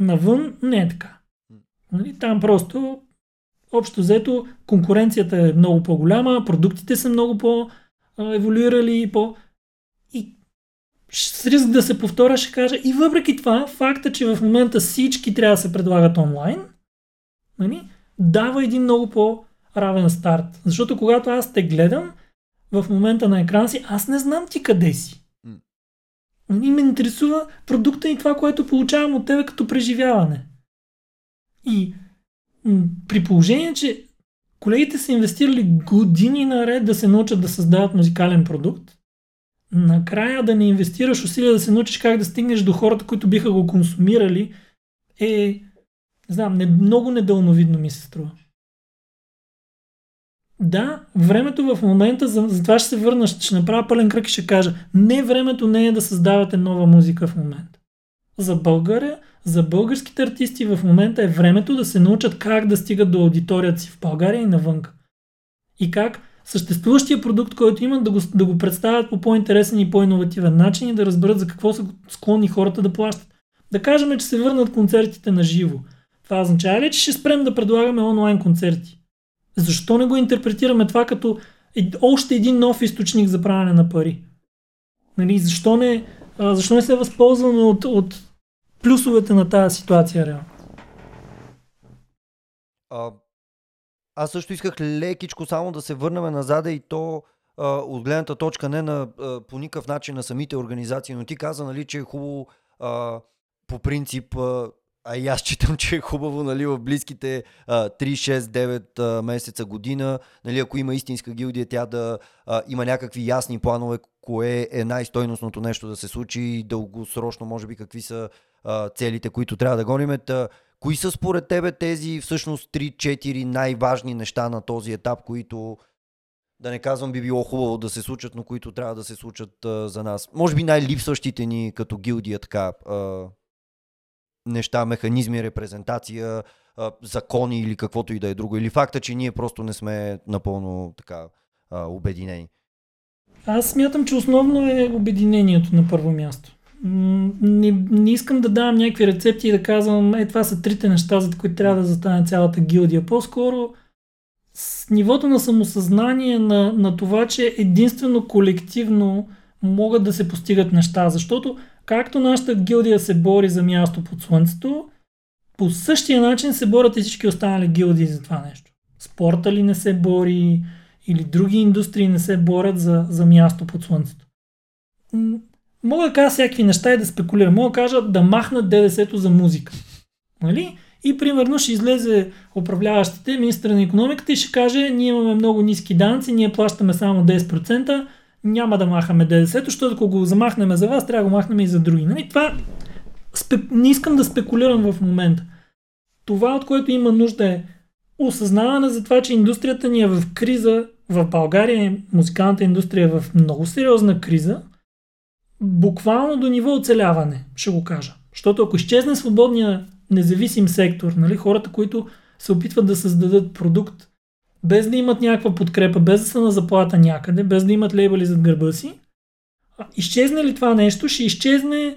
Навън не е така. Нали? Там просто, общо взето, конкуренцията е много по-голяма, продуктите са много по-еволюирали по... С риск да се повторя ще кажа, и въпреки това, факта, че в момента всички трябва да се предлагат онлайн, нали, дава един много по-равен старт. Защото когато аз те гледам, в момента на екран си, аз не знам ти къде си. Нали, ме интересува продукта и това, което получавам от тебе като преживяване. И при положение, че колегите са инвестирали години наред да се научат да създават музикален продукт, накрая да не инвестираш усилия да се научиш как да стигнеш до хората, които биха го консумирали, е, не знам, не, много недълновидно ми се струва. Да, времето в момента, за, за това ще се върна, ще, направя пълен кръг и ще кажа, не времето не е да създавате нова музика в момента. За България, за българските артисти в момента е времето да се научат как да стигат до аудиторията си в България и навън. И как съществуващия продукт, който имат, да го, да го представят по по-интересен и по-инновативен начин и да разберат за какво са склонни хората да плащат. Да кажем, че се върнат концертите на живо. Това означава ли, че ще спрем да предлагаме онлайн концерти? Защо не го интерпретираме това като още един нов източник за правене на пари? Нали, защо, не, защо не се възползваме от, от плюсовете на тази ситуация реално? Аз също исках лекичко само да се върнем назад и то а, от гледната точка не на а, по никакъв начин на самите организации, но ти каза, нали, че е хубаво а, по принцип а, а и аз считам, че е хубаво нали, в близките а, 3, 6, 9 а, месеца, година, нали, ако има истинска гилдия, тя да а, има някакви ясни планове, кое е най-стойностното нещо да се случи и дългосрочно, може би, какви са а, целите, които трябва да гоним. Та, кои са според тебе тези всъщност 3-4 най-важни неща на този етап, които да не казвам би било хубаво да се случат, но които трябва да се случат а, за нас? Може би най-липсващите ни като гилдия така а, неща, механизми, репрезентация, закони или каквото и да е друго. Или факта, че ние просто не сме напълно така обединени. Аз смятам, че основно е обединението на първо място. Не, не искам да давам някакви рецепти и да казвам, е, това са трите неща, за които трябва да застане цялата гилдия. По-скоро с нивото на самосъзнание на, на това, че единствено колективно могат да се постигат неща. Защото Както нашата гилдия се бори за място под слънцето, по същия начин се борят и всички останали гилдии за това нещо. Спорта ли не се бори, или други индустрии не се борят за, за място под слънцето. Мога да кажа всякакви неща и да спекулирам. Мога да кажа да махнат ДДС-то за музика. Нали? И примерно ще излезе управляващите, министра на економиката и ще каже, ние имаме много ниски данци, ние плащаме само 10%, няма да махаме ДДС, защото ако го замахнем за вас, трябва да го махнем и за други. Нали? Това спе... не искам да спекулирам в момента. Това, от което има нужда е осъзнаване за това, че индустрията ни е в криза, в България музикалната индустрия е в много сериозна криза, буквално до ниво оцеляване, ще го кажа. Защото ако изчезне свободния независим сектор, нали, хората, които се опитват да създадат продукт, без да имат някаква подкрепа, без да са на заплата някъде, без да имат лейбъли зад гърба си, изчезне ли това нещо, ще изчезне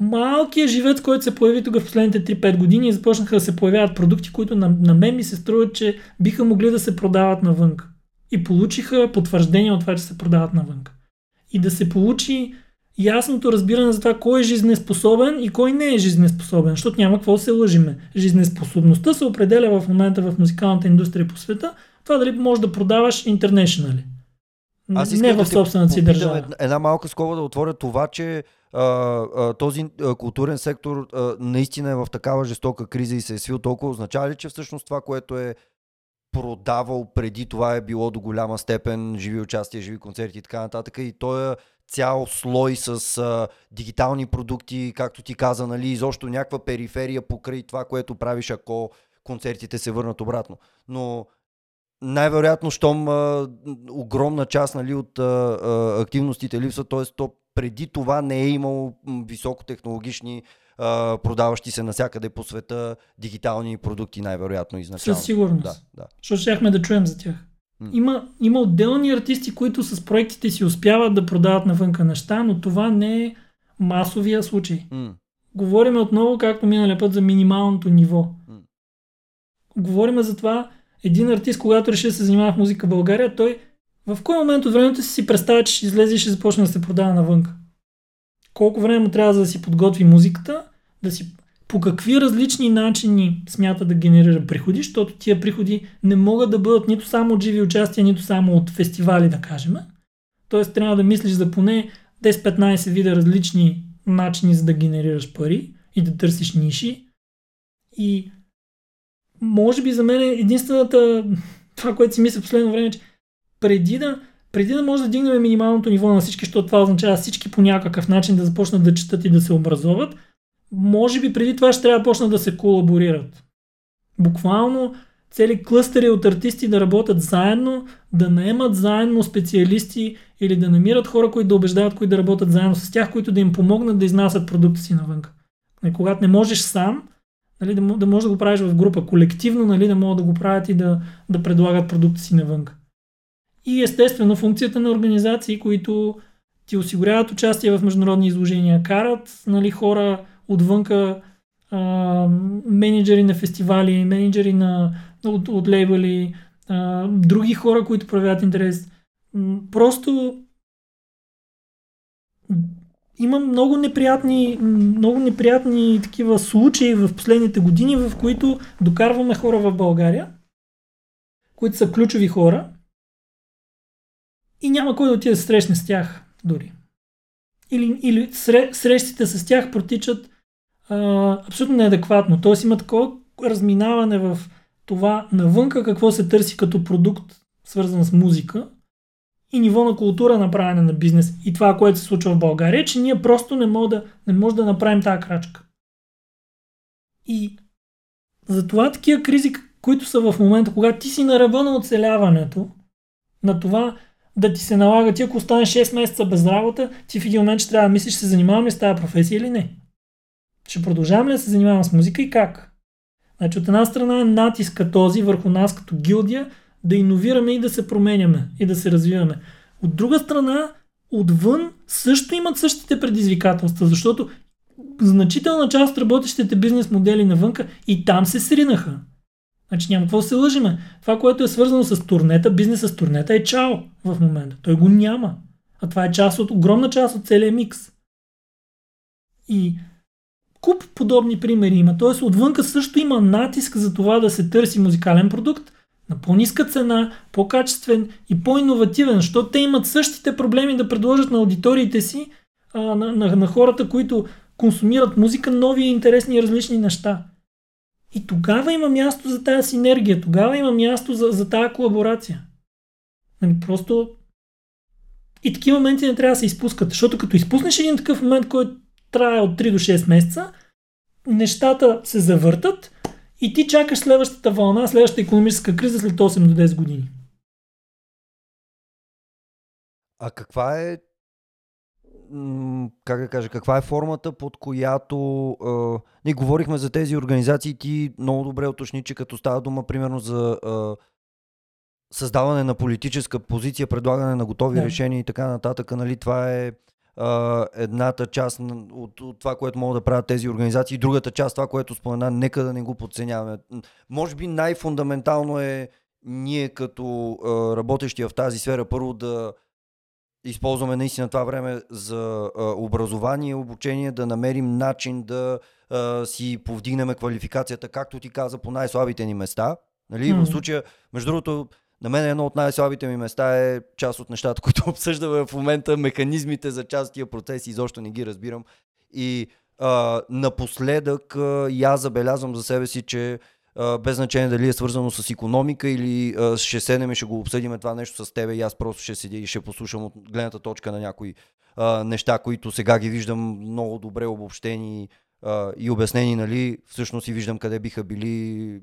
малкият живец, който се появи тук в последните 3-5 години и започнаха да се появяват продукти, които на, на мен ми се струват, че биха могли да се продават навън. И получиха потвърждение от това, че се продават навън. И да се получи ясното разбиране за това кой е жизнеспособен и кой не е жизнеспособен, защото няма какво се лъжиме. Жизнеспособността се определя в момента в музикалната индустрия по света това дали можеш да продаваш internationally. Аз не в собствената си държава. Една малка скоба да отворя това, че а, а, този а, културен сектор а, наистина е в такава жестока криза и се е свил толкова. Означава ли, че всъщност това, което е продавал преди това е било до голяма степен живи участия, живи концерти и така нататък. И той е цял слой с а, дигитални продукти, както ти каза, нали, изобщо някаква периферия покрай това, което правиш, ако концертите се върнат обратно. Но най-вероятно, щом а, огромна част нали, от а, а, активностите липсват, т.е. то преди това не е имало високотехнологични а, продаващи се навсякъде по света дигитални продукти, най-вероятно изначално. Със сигурност. Да, да. Защото щяхме да чуем за тях. Има, има отделни артисти, които с проектите си успяват да продават навънка неща, но това не е масовия случай. М. Говориме отново, както миналия път, за минималното ниво. М. Говориме за това, един артист, когато реши да се занимава в музика в България, той в кой момент от времето си си представя, че ще излезе и ще започне да се продава навънка? Колко време му трябва за да си подготви музиката, да си по какви различни начини смята да генерира приходи, защото тия приходи не могат да бъдат нито само от живи участия, нито само от фестивали, да кажем. Тоест трябва да мислиш за поне 10-15 вида различни начини за да генерираш пари и да търсиш ниши. И може би за мен единствената, това, което си мисля последно време, е, че преди да, преди да може да дигнем минималното ниво на всички, защото това означава всички по някакъв начин да започнат да четат и да се образоват, може би преди това ще трябва да почнат да се колаборират. Буквално цели клъстери от артисти да работят заедно, да наемат заедно специалисти или да намират хора, които да убеждават, които да работят заедно с тях, които да им помогнат да изнасят продукта си навън. Когато не можеш сам, нали, да, да можеш да го правиш в група, колективно, нали, да могат да го правят и да, да предлагат продукта си навън. И естествено функцията на организации, които ти осигуряват участие в международни изложения, карат нали, хора отвънка, а, менеджери на фестивали, менеджери на, от, от лейбъли, а, други хора, които проявяват интерес. Просто има много неприятни, много неприятни такива случаи в последните години, в които докарваме хора в България, които са ключови хора и няма кой да отиде да срещне с тях дори. Или, или срещите с тях протичат а, абсолютно неадекватно. Тоест има такова разминаване в това навънка какво се търси като продукт, свързан с музика и ниво на култура на правене на бизнес и това, което се случва в България, че ние просто не можем да, не може да направим тази крачка. И затова такива кризи, които са в момента, когато ти си на ръба на оцеляването, на това да ти се налага, ти ако останеш 6 месеца без работа, ти в един момент ще трябва да мислиш, ще се занимаваме с тази професия или не. Ще продължаваме ли да се занимаваме с музика и как? Значи от една страна е натиска този върху нас като гилдия да иновираме и да се променяме и да се развиваме. От друга страна, отвън също имат същите предизвикателства, защото значителна част от работещите бизнес модели навънка и там се сринаха. Значи няма какво да се лъжиме. Това, което е свързано с турнета, бизнеса с турнета е чао в момента. Той го няма. А това е част от, огромна част от целия микс. И куп подобни примери има. Тоест отвънка също има натиск за това да се търси музикален продукт на по-ниска цена, по-качествен и по-инновативен, защото те имат същите проблеми да предложат на аудиториите си, а, на, на, на хората, които консумират музика, нови, интересни и различни неща. И тогава има място за тази синергия, тогава има място за, за тази колаборация. Нали, просто и такива моменти не трябва да се изпускат, защото като изпуснеш един такъв момент, който трае от 3 до 6 месеца, нещата се завъртат и ти чакаш следващата вълна, следващата економическа криза след 8 до 10 години. А каква е как да кажа, каква е формата, под която а, ние говорихме за тези организации, ти много добре уточни, че като става дума примерно за а, създаване на политическа позиция, предлагане на готови да. решения и така нататък, нали, това е а, едната част от, от това, което могат да правят тези организации, другата част, това, което спомена, нека да не го подценяваме. Може би най-фундаментално е ние като а, работещи в тази сфера първо да използваме наистина това време за а, образование, обучение, да намерим начин да а, си повдигнем квалификацията, както ти каза, по най-слабите ни места. Нали? Mm-hmm. В случая, между другото, на мен едно от най-слабите ми места е част от нещата, които обсъждаме в момента, механизмите за част от тия процеси, изобщо не ги разбирам. И а, напоследък а, и аз забелязвам за себе си, че а, без значение дали е свързано с економика или а, ще седнем и ще го обсъдим това нещо с тебе и аз просто ще седя и ще послушам от гледната точка на някои а, неща, които сега ги виждам много добре обобщени а, и обяснени, нали, всъщност и виждам къде биха били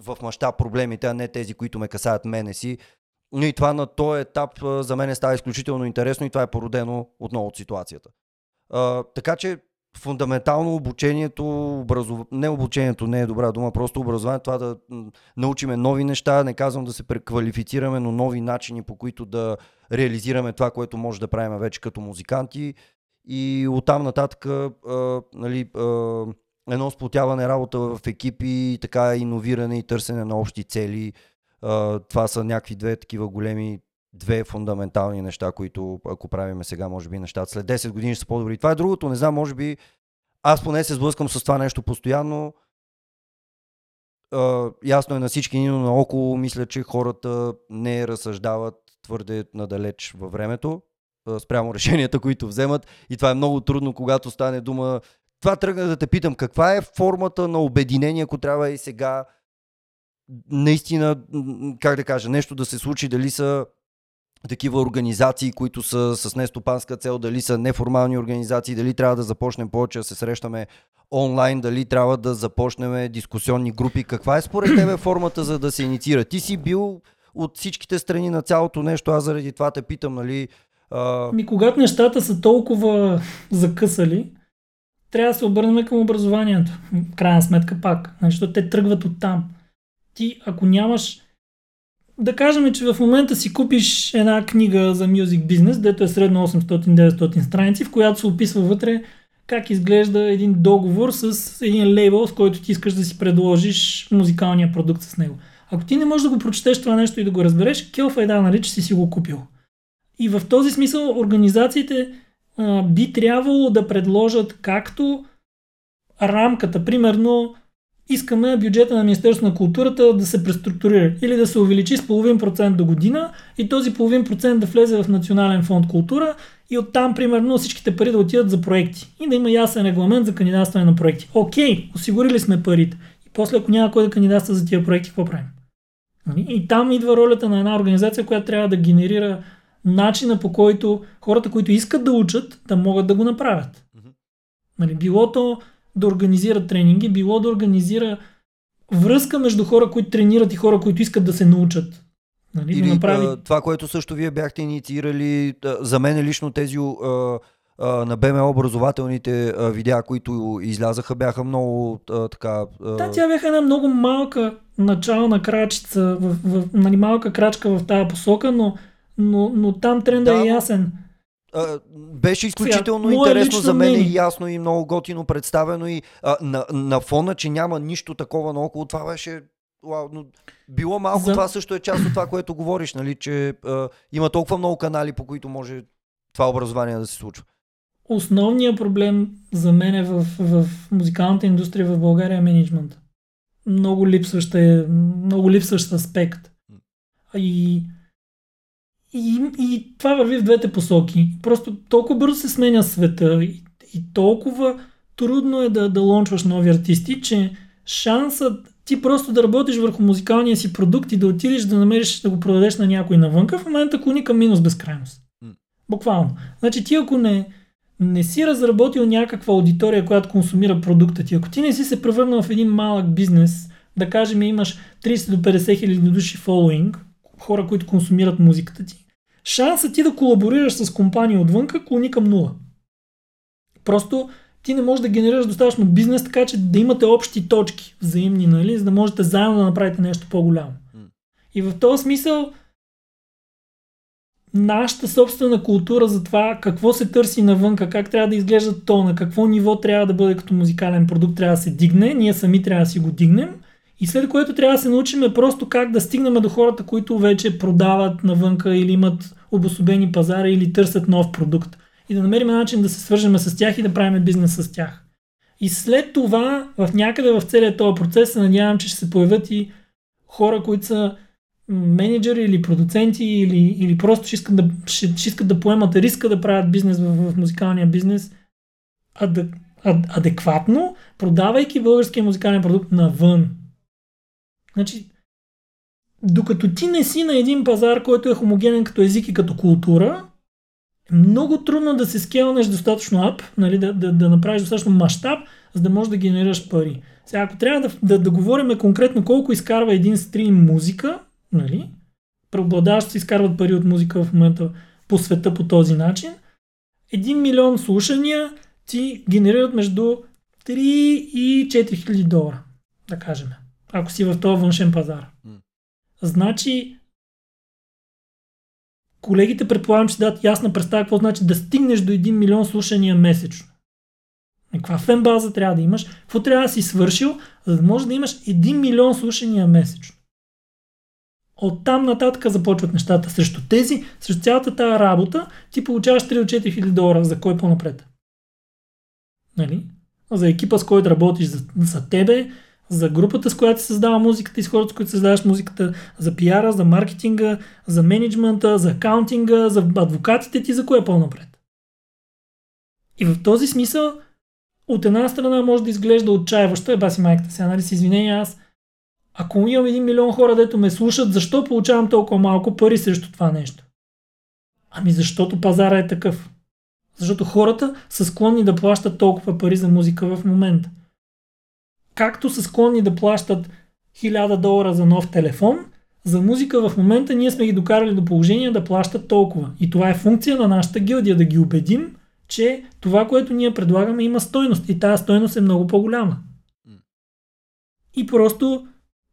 в мащаб проблемите, а не тези, които ме касаят мене си. и това на този етап за мен става изключително интересно и това е породено отново от ситуацията. А, така че фундаментално обучението, образов... не обучението не е добра дума, просто образованието, това да научиме нови неща, не казвам да се преквалифицираме, но нови начини по които да реализираме това, което може да правим вече като музиканти и оттам нататък а, нали, а, едно сплотяване работа в екипи, така иновиране и търсене на общи цели. Това са някакви две такива големи две фундаментални неща, които ако правиме сега, може би нещата след 10 години ще са по-добри. Това е другото, не знам, може би аз поне се сблъскам с това нещо постоянно. Ясно е на всички, но наоколо мисля, че хората не разсъждават твърде надалеч във времето спрямо решенията, които вземат. И това е много трудно, когато стане дума. Това тръгна да те питам, каква е формата на обединение, ако трябва и сега наистина, как да кажа, нещо да се случи, дали са такива организации, които са с нестопанска цел, дали са неформални организации, дали трябва да започнем повече да се срещаме онлайн, дали трябва да започнем дискусионни групи. Каква е според тебе формата за да се инициира? Ти си бил от всичките страни на цялото нещо, аз заради това те питам, нали... А... Ми, когато нещата са толкова закъсали, трябва да се обърнем към образованието. Крайна сметка пак. Защото те тръгват от там. Ти, ако нямаш да кажем, че в момента си купиш една книга за мюзик бизнес, дето е средно 800-900 страници, в която се описва вътре как изглежда един договор с един лейбъл, с който ти искаш да си предложиш музикалния продукт с него. Ако ти не можеш да го прочетеш това нещо и да го разбереш, келфа е да, нали, че си си го купил. И в този смисъл организациите би трябвало да предложат както рамката, примерно искаме бюджета на Министерството на културата да се преструктурира или да се увеличи с половин процент до година и този половин процент да влезе в Национален фонд култура и оттам, примерно, всичките пари да отидат за проекти и да има ясен регламент за кандидатстване на проекти. Окей, осигурили сме парите. И после, ако няма кой да кандидатства за тия проекти, какво правим? Нали? И там идва ролята на една организация, която трябва да генерира начина по който хората, които искат да учат, да могат да го направят. Нали, било то да организира тренинги, било да организира връзка между хора, които тренират и хора, които искат да се научат. Нали, Или да направи... това, което също вие бяхте инициирали, за мен лично тези на БМО образователните видеа, които излязаха, бяха много така... Да, тя бяха една много малка начална крачица, в, в, нали, малка крачка в тази посока, но, но, но там тренда да, е ясен беше изключително Сега, интересно за мен и ясно и много готино представено и а, на, на фона, че няма нищо такова наоколо. Това беше Уау, но било малко, за... това също е част от това, което говориш, нали, че а, има толкова много канали, по които може това образование да се случва. Основният проблем за мен е в, в музикалната индустрия в България е менеджмент. Много липсващ е, много липсващ аспект. И и, и това върви в двете посоки. Просто толкова бързо се сменя света и, и толкова трудно е да, да лончваш нови артисти, че шансът ти просто да работиш върху музикалния си продукт и да отидеш да намериш да го продадеш на някой навънка, в момента клони към минус безкрайност. Буквално. Значи ти ако не, не си разработил някаква аудитория, която консумира продукта ти, ако ти не си се превърнал в един малък бизнес, да кажем имаш 30 до 50 хиляди души фолуинг, хора, които консумират музиката ти, шансът ти да колаборираш с компания отвънка клони към нула. Просто ти не можеш да генерираш достатъчно бизнес, така че да имате общи точки взаимни, нали, за да можете заедно да направите нещо по-голямо. И в този смисъл нашата собствена култура за това какво се търси навънка, как трябва да изглежда то, на какво ниво трябва да бъде като музикален продукт, трябва да се дигне, ние сами трябва да си го дигнем и след което трябва да се научим просто как да стигнем до хората, които вече продават навънка или имат обособени пазари или търсят нов продукт. И да намерим начин да се свържем с тях и да правим бизнес с тях. И след това, в някъде в целият този процес, се надявам, че ще се появят и хора, които са менеджери или продуценти или, или просто ще искат, да, ще, ще искат да поемат риска да правят бизнес в, в музикалния бизнес ад, ад, адекватно, продавайки българския музикален продукт навън. Значи, докато ти не си на един пазар, който е хомогенен като език и като култура, е много трудно да се скелнеш достатъчно ап, нали, да, да, да направиш достатъчно мащаб, за да можеш да генерираш пари. Сега, ако трябва да, да, да говорим конкретно колко изкарва един стрим музика, нали, преобладаващо изкарват пари от музика в момента по света по този начин, 1 милион слушания ти генерират между 3 и 4 хиляди долара, да кажем, ако си в този външен пазар. Значи, колегите предполагам, че дадат ясна представа какво значи да стигнеш до 1 милион слушания месечно. Каква фен база трябва да имаш? Какво трябва да си свършил, за да можеш да имаш 1 милион слушания месечно? От там нататък започват нещата. Срещу тези, срещу цялата тази работа, ти получаваш 3 4 хиляди долара. За кой по-напред? Нали? За екипа, с който работиш, за, за тебе, за групата, с която създава музиката и с хората, с които създаваш музиката, за пиара, за маркетинга, за менеджмента, за акаунтинга, за адвокатите ти, за кое е по-напред. И в този смисъл, от една страна може да изглежда отчаяващо, е баси майката сега, нали си извинения, аз ако имам един милион хора, дето ме слушат, защо получавам толкова малко пари срещу това нещо? Ами защото пазара е такъв. Защото хората са склонни да плащат толкова пари за музика в момента. Както са склонни да плащат 1000 долара за нов телефон, за музика в момента ние сме ги докарали до положение да плащат толкова. И това е функция на нашата гилдия да ги убедим, че това, което ние предлагаме има стойност и тази стойност е много по-голяма. И просто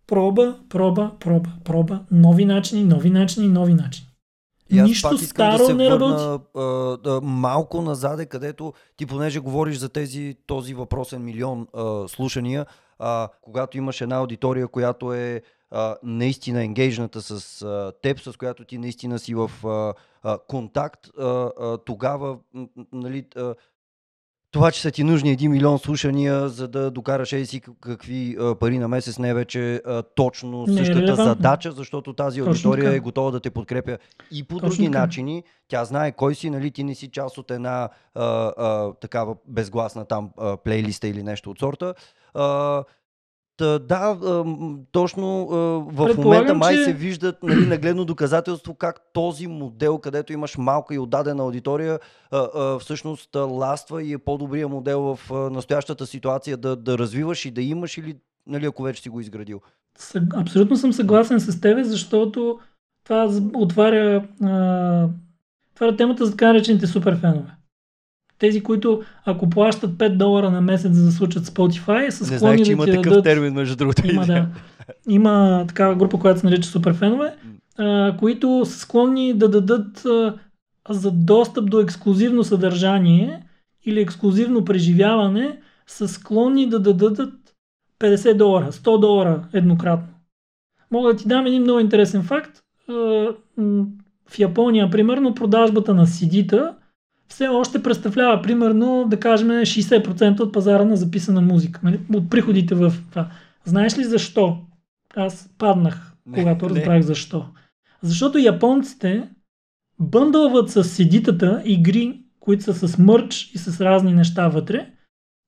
проба, проба, проба, проба, нови начини, нови начини, нови начини. И аз Нищо пак искам старо да се не върна, а, а, малко назаде, където ти понеже говориш за тези, този въпросен милион а, слушания, а, когато имаш една аудитория, която е а, наистина енгейжната с а, теб, с която ти наистина си в а, а, контакт, а, а, тогава нали, а, това, че са ти нужни 1 милион слушания, за да докараш еди си какви пари на месец, не е вече точно е същата релевантно. задача, защото тази аудитория е готова да те подкрепя и по Точно други така. начини. Тя знае кой си, нали, ти не си част от една а, а, такава безгласна там а, плейлиста или нещо от сорта. А, Та, да, а, м, точно а, в момента май че- се виждат нали, нагледно доказателство как този модел, където имаш малка и отдадена аудитория, всъщност ластва и е по-добрия модел в настоящата ситуация да, да развиваш и да имаш или нали, ако вече си го изградил. Абсолютно съм съгласен с тебе, защото това отваря, а, отваря темата за така наречените суперфенове. Тези, които ако плащат 5 долара на месец за да случат Spotify, са Не склонни знаех, че да има ти такъв дадат... термин, между другото. Има, да. Има такава група, която се нарича суперфенове, а, които са склонни да дадат а, за достъп до ексклюзивно съдържание или ексклюзивно преживяване, са склонни да дадат 50 долара, 100 долара еднократно. Мога да ти дам един много интересен факт. В Япония, примерно, продажбата на CD-та все още представлява, примерно, да кажем, 60% от пазара на записана музика. Нали? От приходите в това. Знаеш ли защо? Аз паднах, когато не. разбрах защо. Защото японците бъндълват с CD-тата игри, които са с мърч и с разни неща вътре.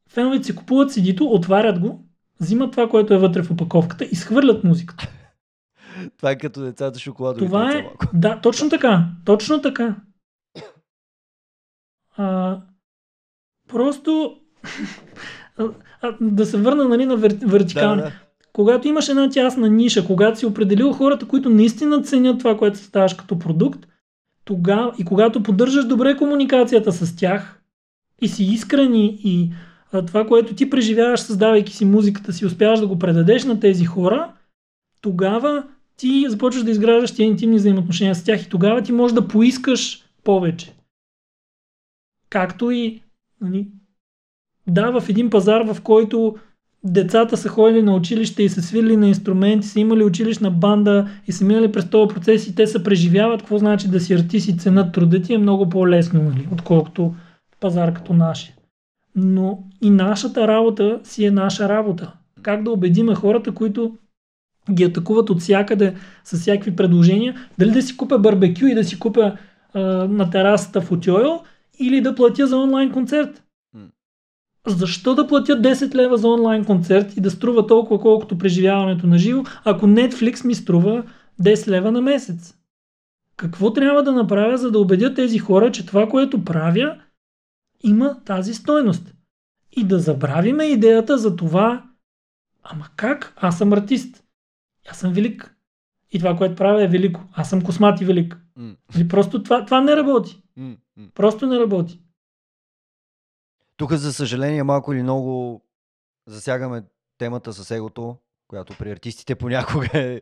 Феновете си купуват CD-то, отварят го, взимат това, което е вътре в опаковката и схвърлят музиката. Това е като децата шоколадови. Това е. Да, точно така. Точно така. А, просто да се върна нали, на вер, Да, вертикални. да. Когато имаш една тясна ниша, когато си определил хората, които наистина ценят това, което създаваш като продукт, тогава и когато поддържаш добре комуникацията с тях и си искрен и, и а, това, което ти преживяваш, създавайки си музиката си, успяваш да го предадеш на тези хора, тогава ти започваш да изграждаш тия интимни взаимоотношения с тях и тогава ти можеш да поискаш повече. Както и нали, да, в един пазар, в който децата са ходили на училище и са свирили на инструменти, са имали училищна банда и са минали през този процес и те се преживяват, какво значи да си артист и ценят труда ти е много по-лесно, нали, отколкото пазар като нашия. Но и нашата работа си е наша работа. Как да убедиме хората, които ги атакуват от всякъде с всякакви предложения, дали да си купя барбекю и да си купя а, на терасата в Утюйл или да платя за онлайн концерт. Защо да платя 10 лева за онлайн концерт и да струва толкова колкото преживяването на живо, ако Netflix ми струва 10 лева на месец? Какво трябва да направя, за да убедя тези хора, че това, което правя, има тази стойност? И да забравиме идеята за това, ама как? Аз съм артист. Аз съм велик. И това, което правя е велико. Аз съм космат и велик. Нали, просто това, това не работи. М, м. Просто не работи. Тук, за съжаление, малко или много засягаме темата с егото, която при артистите понякога е,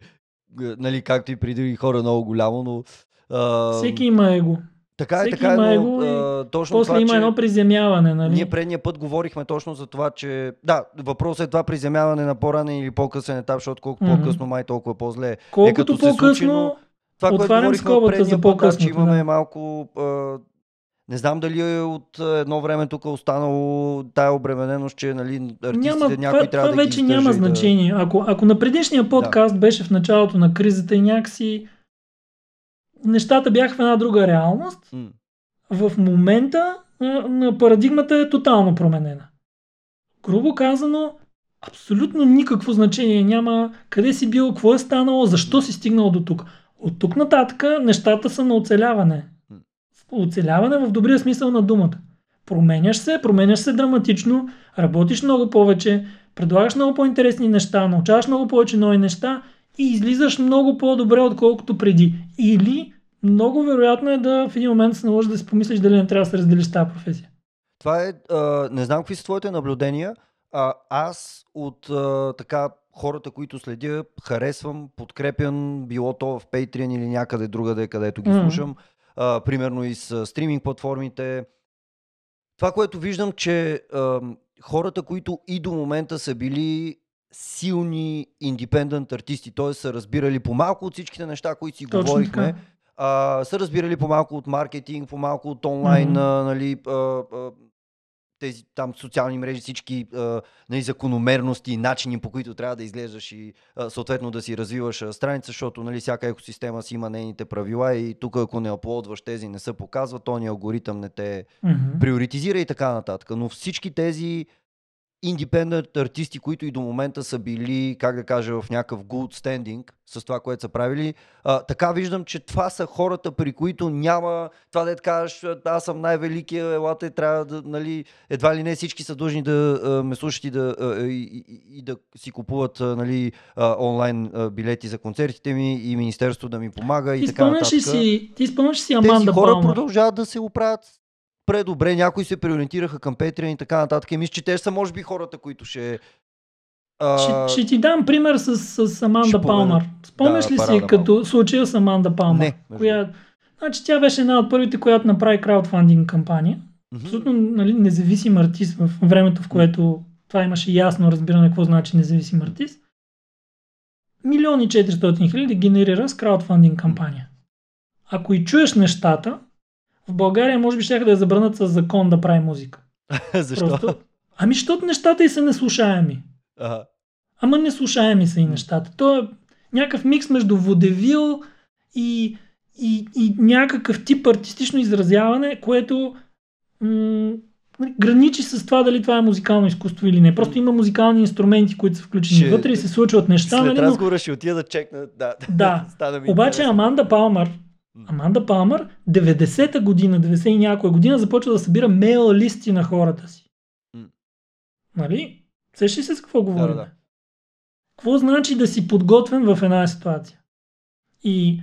нали, както и при други хора, много голямо, но... А, Всеки има его. така е, всеки така е, има но, его и а, точно После това, има че... едно приземяване, нали? Ние предния път говорихме точно за това, че... Да, въпросът е това приземяване на по-ранен или по-късен етап, защото колко Мгм. по-късно май толкова по-зле. Колкото като се случи, по-късно, но Това, Отварям скобата за път, да, че имаме да. малко... А, не знам дали е от а, едно време тук останало тая обремененост, че нали, артистите няма, някой това, трябва това да вече ги няма да... значение. Ако, ако на предишния подкаст беше в началото на кризата и някакси нещата бяха в една друга реалност, М. в момента парадигмата е тотално променена. Грубо казано, абсолютно никакво значение няма къде си бил, какво е станало, защо си стигнал до тук. От тук нататък нещата са на оцеляване. Оцеляване в добрия смисъл на думата. Променяш се, променяш се драматично, работиш много повече, предлагаш много по-интересни неща, научаваш много повече нови неща и излизаш много по-добре, отколкото преди. Или много вероятно е да в един момент се наложи да си помислиш дали не трябва да се разделиш тази професия. Това е, а, не знам какви са твоите наблюдения, а, аз от а, така хората, които следя, харесвам, подкрепям, било то в Patreon или някъде другаде, където ги Мгм. слушам, а, примерно и с стриминг платформите. Това, което виждам, че а, хората, които и до момента са били силни индепендент артисти, т.е. са разбирали по-малко от всичките неща, които си Точно говорихме, така. а, са разбирали по-малко от маркетинг, по-малко от онлайн, а, нали, а, а, тези там социални мрежи, всички а, нали, закономерности, начини по които трябва да изглеждаш и а, съответно да си развиваш а, страница, защото нали, всяка екосистема си има нейните правила и тук ако не аплодваш тези, не се показва, то ни алгоритъм не те Мгм. приоритизира и така нататък. Но всички тези индепендент артисти, които и до момента са били, как да кажа, в някакъв good standing с това, което са правили, а, така виждам, че това са хората, при които няма това да кажеш, аз съм най-великия, елате, трябва да, нали, едва ли не всички са длъжни да а, ме слушат и да, а, и, и, и да си купуват а, нали, а, онлайн а, билети за концертите ми и Министерство да ми помага и Ти така спомняш ли нататък си, ти спомняш си тези Аманда хора Палмър? продължават да се оправят предобре. Някои се преориентираха към Patreon и така нататък. И мисля, че те са може би хората, които ще... А, Ще, ще ти дам пример с, с Аманда. Палмър. Спомняш Да, ли си парада като случая с Аманда Палмър? Не, Коя... Значи тя беше една от първите, която направи краудфандинг кампания. мгм. Абсолютно нали, независим артист в времето, в което това имаше ясно разбиране какво значи независим артист. Милиони 400 хиляди генерира с краудфандинг кампания. Ако и чуеш нещата, в България може би ще да я забранят с закон да прави музика. Защо? Просто... Ами, защото нещата и са неслушаеми. Ага. Ама неслушаеми са и нещата. То е някакъв микс между водевил и, и, и някакъв тип артистично изразяване, което м- нали, граничи с това дали това е музикално изкуство или не. Просто има музикални инструменти, които са включени Ще- вътре и се случват неща. След нали, но... разговора ще отида да чекна. Да. Да. Стана ми Обаче интересно. Аманда Палмър, Аманда Палмър, 90-та година, 90 и някоя година започва да събира мейл листи на хората си. М. Нали? Сещаш ли се с какво говорим? да. Какво значи да си подготвен в една ситуация? И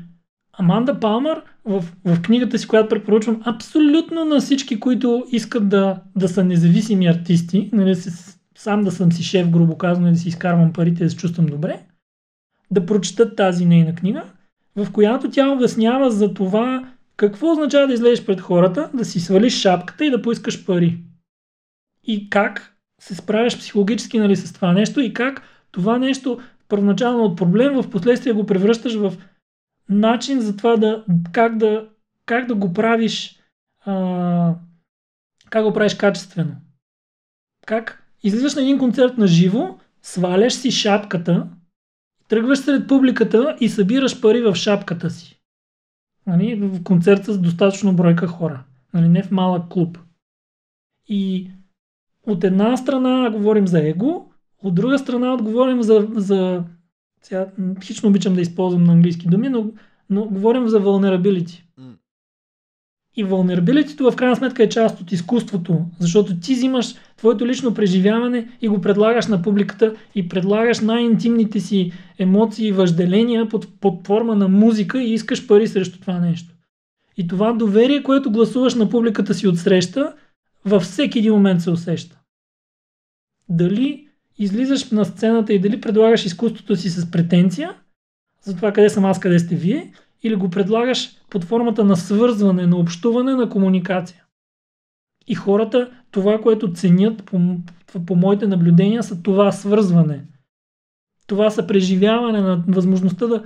Аманда Палмър в, в книгата си, която препоръчвам абсолютно на всички, които искат да, да са независими артисти, нали, да си, сам да съм си шеф, грубо казано, и да си изкарвам парите, да се чувствам добре, да прочитат тази нейна книга, в която тя обяснява за това какво означава да излезеш пред хората, да си свалиш шапката и да поискаш пари. И как се справяш психологически нали, с това нещо и как това нещо първоначално от проблем, в последствие го превръщаш в начин за това да как да, как да го правиш а, как го правиш качествено. Как излизаш на един концерт на живо, сваляш си шапката, тръгваш сред публиката и събираш пари в шапката си. Нали, в концерт с достатъчно бройка хора. Нали, не в малък клуб. И от една страна говорим за его, от друга страна говорим за, за сега, м, хищно обичам да използвам на английски думи, но, но говорим за vulnerability. М. И vulnerability в крайна сметка е част от изкуството, защото ти взимаш твоето лично преживяване и го предлагаш на публиката и предлагаш най-интимните си емоции и въжделения под, под форма на музика и искаш пари срещу това нещо. И това доверие, което гласуваш на публиката си отсреща, във всеки един момент се усеща. Дали излизаш на сцената и дали предлагаш изкуството си с претенция, за това къде съм аз, къде сте вие, или го предлагаш под формата на свързване, на общуване, на комуникация. И хората, това, което ценят по, по моите наблюдения, са това свързване. Това са преживяване на възможността да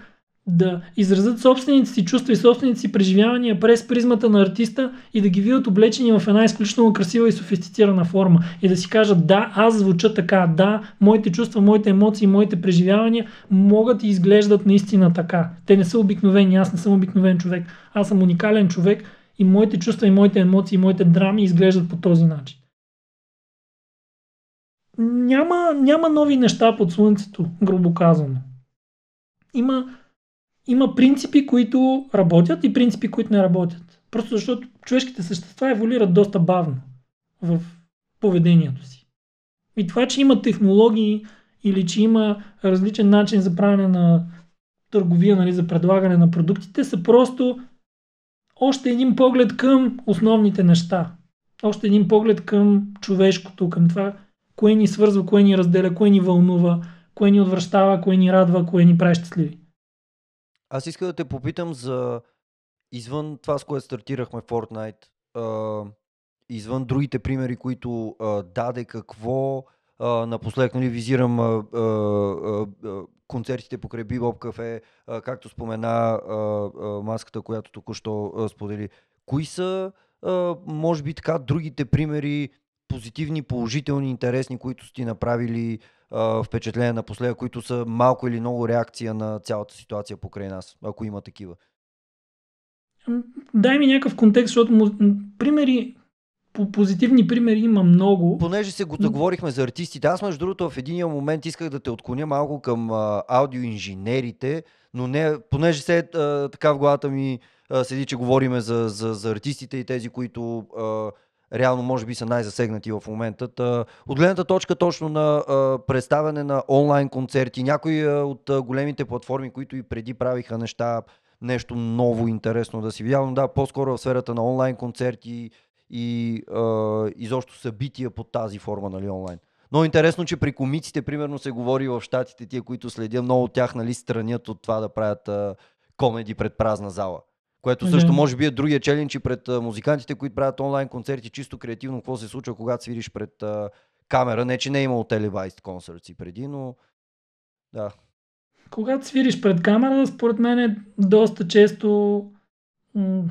да изразят собствените си чувства и собствените си преживявания през призмата на артиста и да ги видят облечени в една изключително красива и софистицирана форма. И да си кажат, да, аз звуча така, да, моите чувства, моите емоции, моите преживявания могат и изглеждат наистина така. Те не са обикновени, аз не съм обикновен човек, аз съм уникален човек и моите чувства и моите емоции и моите драми изглеждат по този начин. Няма, няма нови неща под слънцето, грубо казано. Има има принципи, които работят и принципи, които не работят. Просто защото човешките същества еволюират доста бавно в поведението си. И това, че има технологии или че има различен начин за правене на търговия, нали, за предлагане на продуктите, са просто още един поглед към основните неща. Още един поглед към човешкото, към това, кое ни свързва, кое ни разделя, кое ни вълнува, кое ни отвръщава, кое ни радва, кое ни прави щастливи. Аз иска да те попитам за извън това, с което стартирахме Fortnite, а, извън другите примери, които а, даде какво, а, напоследък нали, визирам а, а, а, концертите покрай Бибоп кафе, а, както спомена а, а, маската, която току-що а, сподели. Кои са, а, може би така, другите примери, позитивни, положителни, интересни, които сте направили а, впечатления напоследък, които са малко или много реакция на цялата ситуация покрай нас, ако има такива? Дай ми някакъв контекст, защото му, примери, по позитивни примери има много. Понеже се го заговорихме за артистите, аз между другото в един момент исках да те отклоня малко към а, аудиоинженерите, но не, понеже се а, така в главата ми а, седи, че говориме за, за, за артистите и тези, които а, реално може би са най-засегнати в момента. Та, от гледната точка точно на представяне на онлайн концерти, някои от големите платформи, които и преди правиха неща, нещо ново, интересно да си видял, но да, по-скоро в сферата на онлайн концерти и а, изобщо събития под тази форма, нали, онлайн. Но интересно, че при комиците, примерно, се говори в щатите, тия, които следя, много от тях, нали, странят от това да правят а, комеди пред празна зала. Което също може би е другия челендж и пред а, музикантите, които правят онлайн концерти, чисто креативно, какво се случва, когато свириш пред а, камера. Не, че не е имало телевайст концерти преди, но да. Когато свириш пред камера, според мен е доста често... М-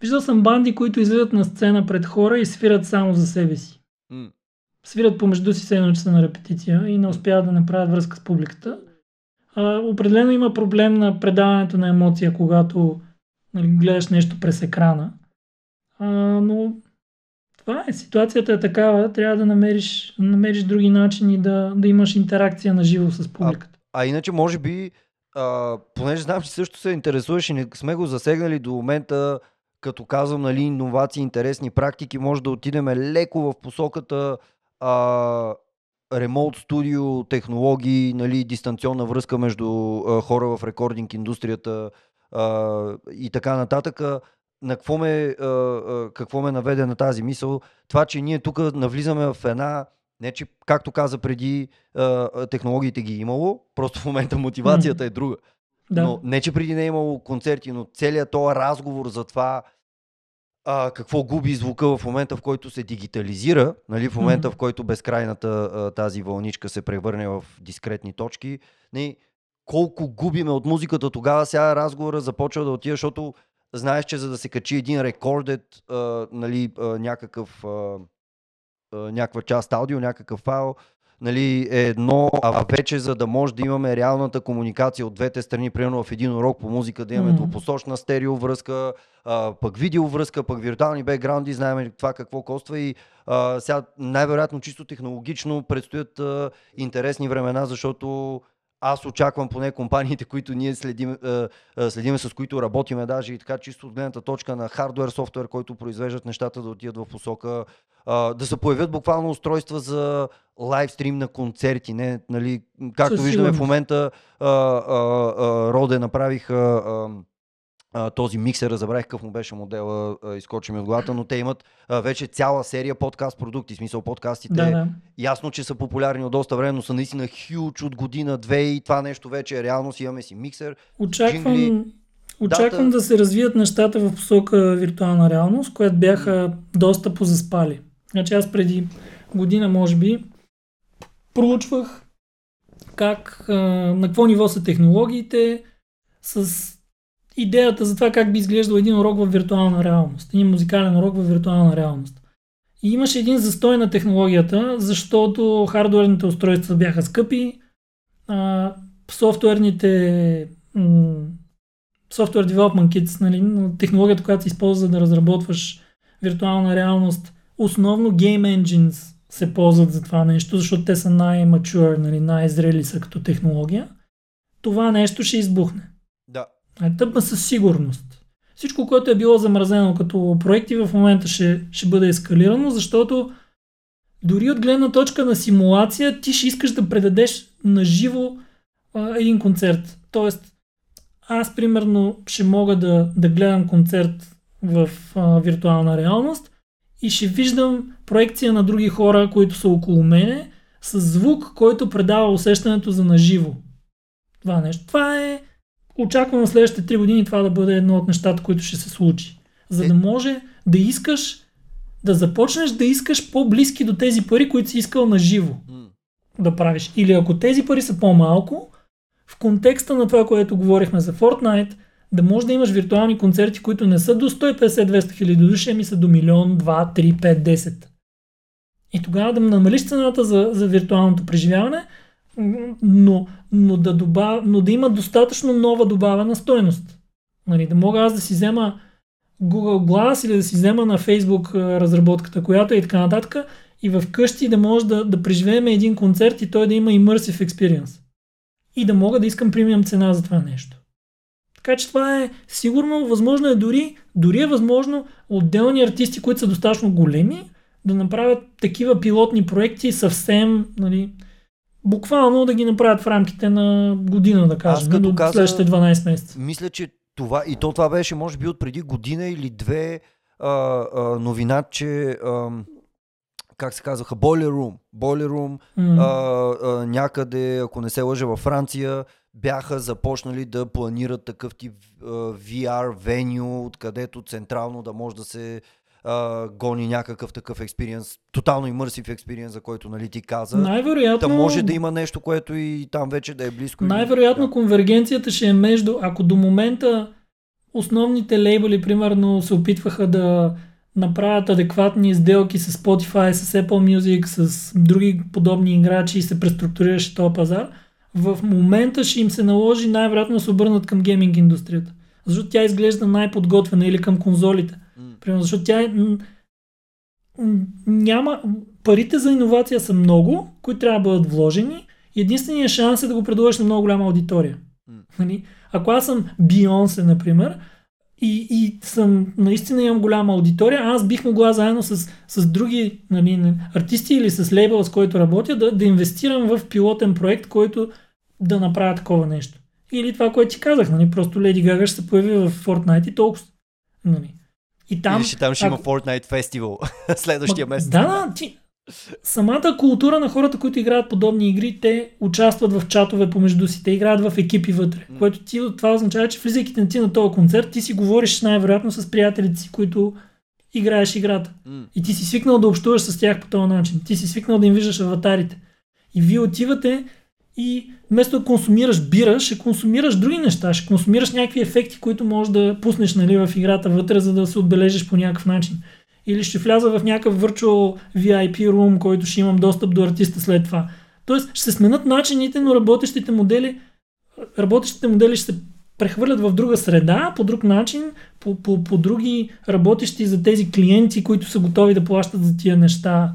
виждал съм банди, които излизат на сцена пред хора и свират само за себе си. Mm. Свират помежду си се едно часа на репетиция и не успяват да направят връзка с публиката. А, определено има проблем на предаването на емоция, когато нали, гледаш нещо през екрана. А, но това е, ситуацията е такава, трябва да намериш, намериш други начини да, да имаш интеракция на живо с публиката. А, а иначе, може би, а, понеже знам, че също се интересуваш и не сме го засегнали до момента, като казвам, нали, иновации, интересни практики, може да отидем леко в посоката а, ремонт студио, технологии, нали, дистанционна връзка между а, хора в рекординг индустрията, а, и така нататък. На какво ме, а, а, какво ме наведе на тази мисъл? Това, че ние тук навлизаме в една не, че, както каза преди, технологиите ги е имало, просто в момента мотивацията mm. е друга. Да. Но не, че преди не е имало концерти, но целият този разговор за това а, какво губи звука в момента, в който се дигитализира, нали, в момента, mm. в който безкрайната а, тази вълничка се превърне в дискретни точки. Не, колко губиме от музиката, тогава сега разговора започва да отива, защото знаеш, че за да се качи един рекордет, а, нали, а, някакъв, а, а, някаква част аудио, някакъв файл, нали, е едно, а вече за да може да имаме реалната комуникация от двете страни, примерно в един урок по музика да имаме mm-hmm. двупосочна стереовръзка, а, пък видеовръзка, пък виртуални бекграунди, знаем това какво коства и а, сега най-вероятно чисто технологично предстоят а, интересни времена, защото аз очаквам поне компаниите, които ние следим, а, а, следиме, с които работиме, даже и така чисто от гледната точка на хардвер, софтуер, който произвеждат нещата да отидат в посока, да се появят буквално устройства за лайвстрим на концерти, не, нали, както Със виждаме в момента, а, а, а, Роде направиха а, този миксер, забравих какъв му беше модела, а, изкочи ми от главата, но те имат а, вече цяла серия подкаст продукти, в смисъл подкастите. Да, да. Ясно, че са популярни от доста време, но са наистина хюч от година, две и това нещо вече е реалност. Имаме си миксер. Очаквам, джингли, очаквам дата. да се развият нещата в посока виртуална реалност, която бяха доста позаспали. Значи аз преди година, може би, проучвах как, а, на какво ниво са технологиите с идеята за това как би изглеждал един урок в виртуална реалност. Един музикален урок в виртуална реалност. И имаше един застой на технологията, защото хардуерните устройства бяха скъпи, а, софтуерните м- Software Development Kits, нали, технологията, която се използва за да разработваш виртуална реалност, основно Game Engines се ползват за това нещо, защото те са най-mature, нали, най-зрели са като технология. Това нещо ще избухне. Да. А тъпна със сигурност. Всичко, което е било замразено като проекти, в момента ще, ще бъде ескалирано, защото дори от гледна точка на симулация, ти ще искаш да предадеш на живо един концерт. Тоест, аз примерно ще мога да, да гледам концерт в а, виртуална реалност и ще виждам проекция на други хора, които са около мене, с звук, който предава усещането за наживо. Това нещо. Това е очаквам в следващите 3 години това да бъде едно от нещата, които ще се случи. За Е. да може да искаш, да започнеш да искаш по-близки до тези пари, които си искал на живо да правиш. Или ако тези пари са по-малко, в контекста на това, което говорихме за Fortnite, да можеш да имаш виртуални концерти, които не са до 150-200 хиляди души, ами са до милион, 2, 3, 5, 10. И тогава да намалиш цената за, за виртуалното преживяване, но, но, да добав... но да има достатъчно нова добавена стойност. Нали, да мога аз да си взема Google Glass или да си взема на Facebook разработката, която е и така нататък, и в къщи да може да, да преживеем един концерт и той да има immersive experience. И да мога да искам премиум цена за това нещо. Така че това е сигурно, възможно е дори, дори е възможно отделни артисти, които са достатъчно големи, да направят такива пилотни проекти съвсем, нали, буквално да ги направят в рамките на година, да кажем, като до каза- следващите 12 месеца. Мисля, че това, и то това беше, може би, от преди година или две а, а, новина, че ам, как се казваха, Boiler Room. Boiler Room М. а, а, някъде, ако не се лъжа, във Франция бяха започнали да планират такъв тип а, VR веню, откъдето централно да може да се а, гони някакъв такъв експириенс, тотално имърсив експириенс, за който нали, ти каза. Най-вероятно, Та може да има нещо, което и там вече да е близко. Най-вероятно Да. конвергенцията ще е между, ако до момента основните лейбъли, примерно, се опитваха да направят адекватни сделки с Spotify, с Apple Music, с други подобни играчи и се преструктурираше този пазар, в момента ще им се наложи най-вероятно да се обърнат към гейминг индустрията. Защото тя изглежда най-подготвена или към конзолите. Примерно, защото тя е, м, м, няма... Парите за иновация са много, които трябва да бъдат вложени. Единственият шанс е да го предложиш на много голяма аудитория. Нали? Ако аз съм Бионсе, например, и, и съм, наистина имам голяма аудитория, аз бих могла заедно с, с други нали, артисти или с лейбъл, с който работя, да, да инвестирам в пилотен проект, който да направя такова нещо. Или това, което ти казах, нали, просто Леди Гага ще се появи в Fortnite и толкова. Нали. И там, Или ще там ще има ако- Fortnite фестивал следващия месец. Да, да, ти... Самата култура на хората, които играят подобни игри, те участват в чатове помежду си, те играят в екипи вътре, което ти, това означава, че влизайки на ти на този концерт, ти си говориш най-вероятно с приятелите си, които играеш играта. И ти си свикнал да общуваш с тях по този начин. Ти си свикнал да им виждаш аватарите. И вие отивате и вместо да консумираш бира, ще консумираш други неща, ще консумираш някакви ефекти, които можеш да пуснеш нали, в играта вътре, за да се отбележиш по някакъв начин. Или ще вляза в някакъв virtual VIP room, който ще имам достъп до артиста след това. Тоест ще се сменят начините, но работещите модели, работещите модели ще се прехвърлят в друга среда, по друг начин, по, по, по други работещи за тези клиенти, които са готови да плащат за тия неща.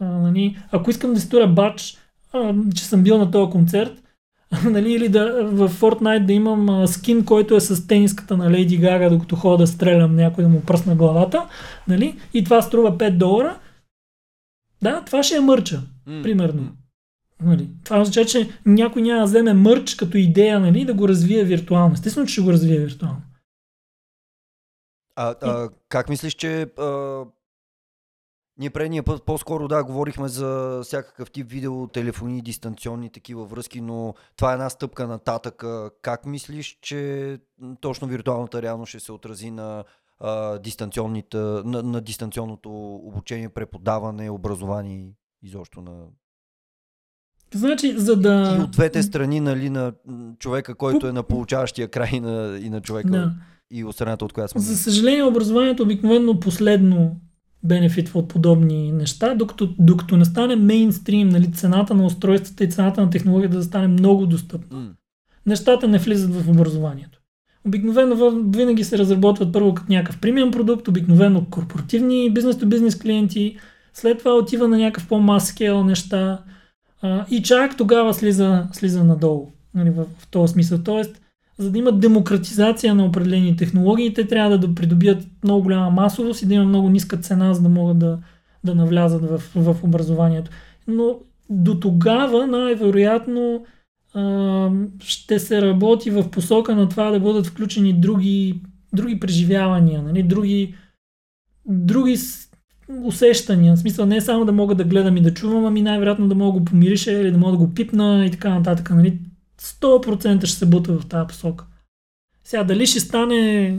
А, нали? Ако искам да си бач, а, че съм бил на този концерт, нали, или да, в Fortnite да имам а, скин, който е с тениската на Леди Гага, докато ходя да стрелям някой да му пръсна главата, нали, и това струва 5 долара, да, това ще е мърча, примерно. Нали. Това означава, че някой няма да вземе мърч като идея, нали, да го развие виртуално. Естествено, че ще го развие виртуално. А, а как мислиш, че а, ние предния път по-скоро да, говорихме за всякакъв тип видео, телефони, дистанционни такива връзки, но това е една стъпка нататък. Как мислиш, че точно виртуалната реалност ще се отрази на, а, на, на дистанционното обучение, преподаване, образование изобщо на... Значи, за да... И от двете страни, нали, на човека, който е на получаващия край и на, и на човека Да. и от страната, от която сме. За съжаление, образованието обикновено последно бенефитва от подобни неща, докато, докато не стане мейнстрим, нали, цената на устройствата и цената на технологията да стане много достъпна. М, Нещата не влизат в образованието. Обикновено в- винаги се разработват първо като някакъв премиум продукт, обикновено корпоративни бизнес-то-бизнес клиенти, след това отива на някакъв по-мас скейл неща а, и чак тогава слиза, слиза надолу нали, в, в този смисъл. Тоест, за да има демократизация на определени технологии, те трябва да придобият много голяма масовост и да има много ниска цена, за да могат да, да навлязат в, в образованието. Но до тогава най-вероятно ще се работи в посока на това да бъдат включени други, други преживявания, нали? други, други усещания. В смисъл не само да мога да гледам и да чувам, ами най-вероятно да мога да го помириша или да мога да го пипна и така нататък. Нали? 100% ще се бута в тази посока. Сега дали ще стане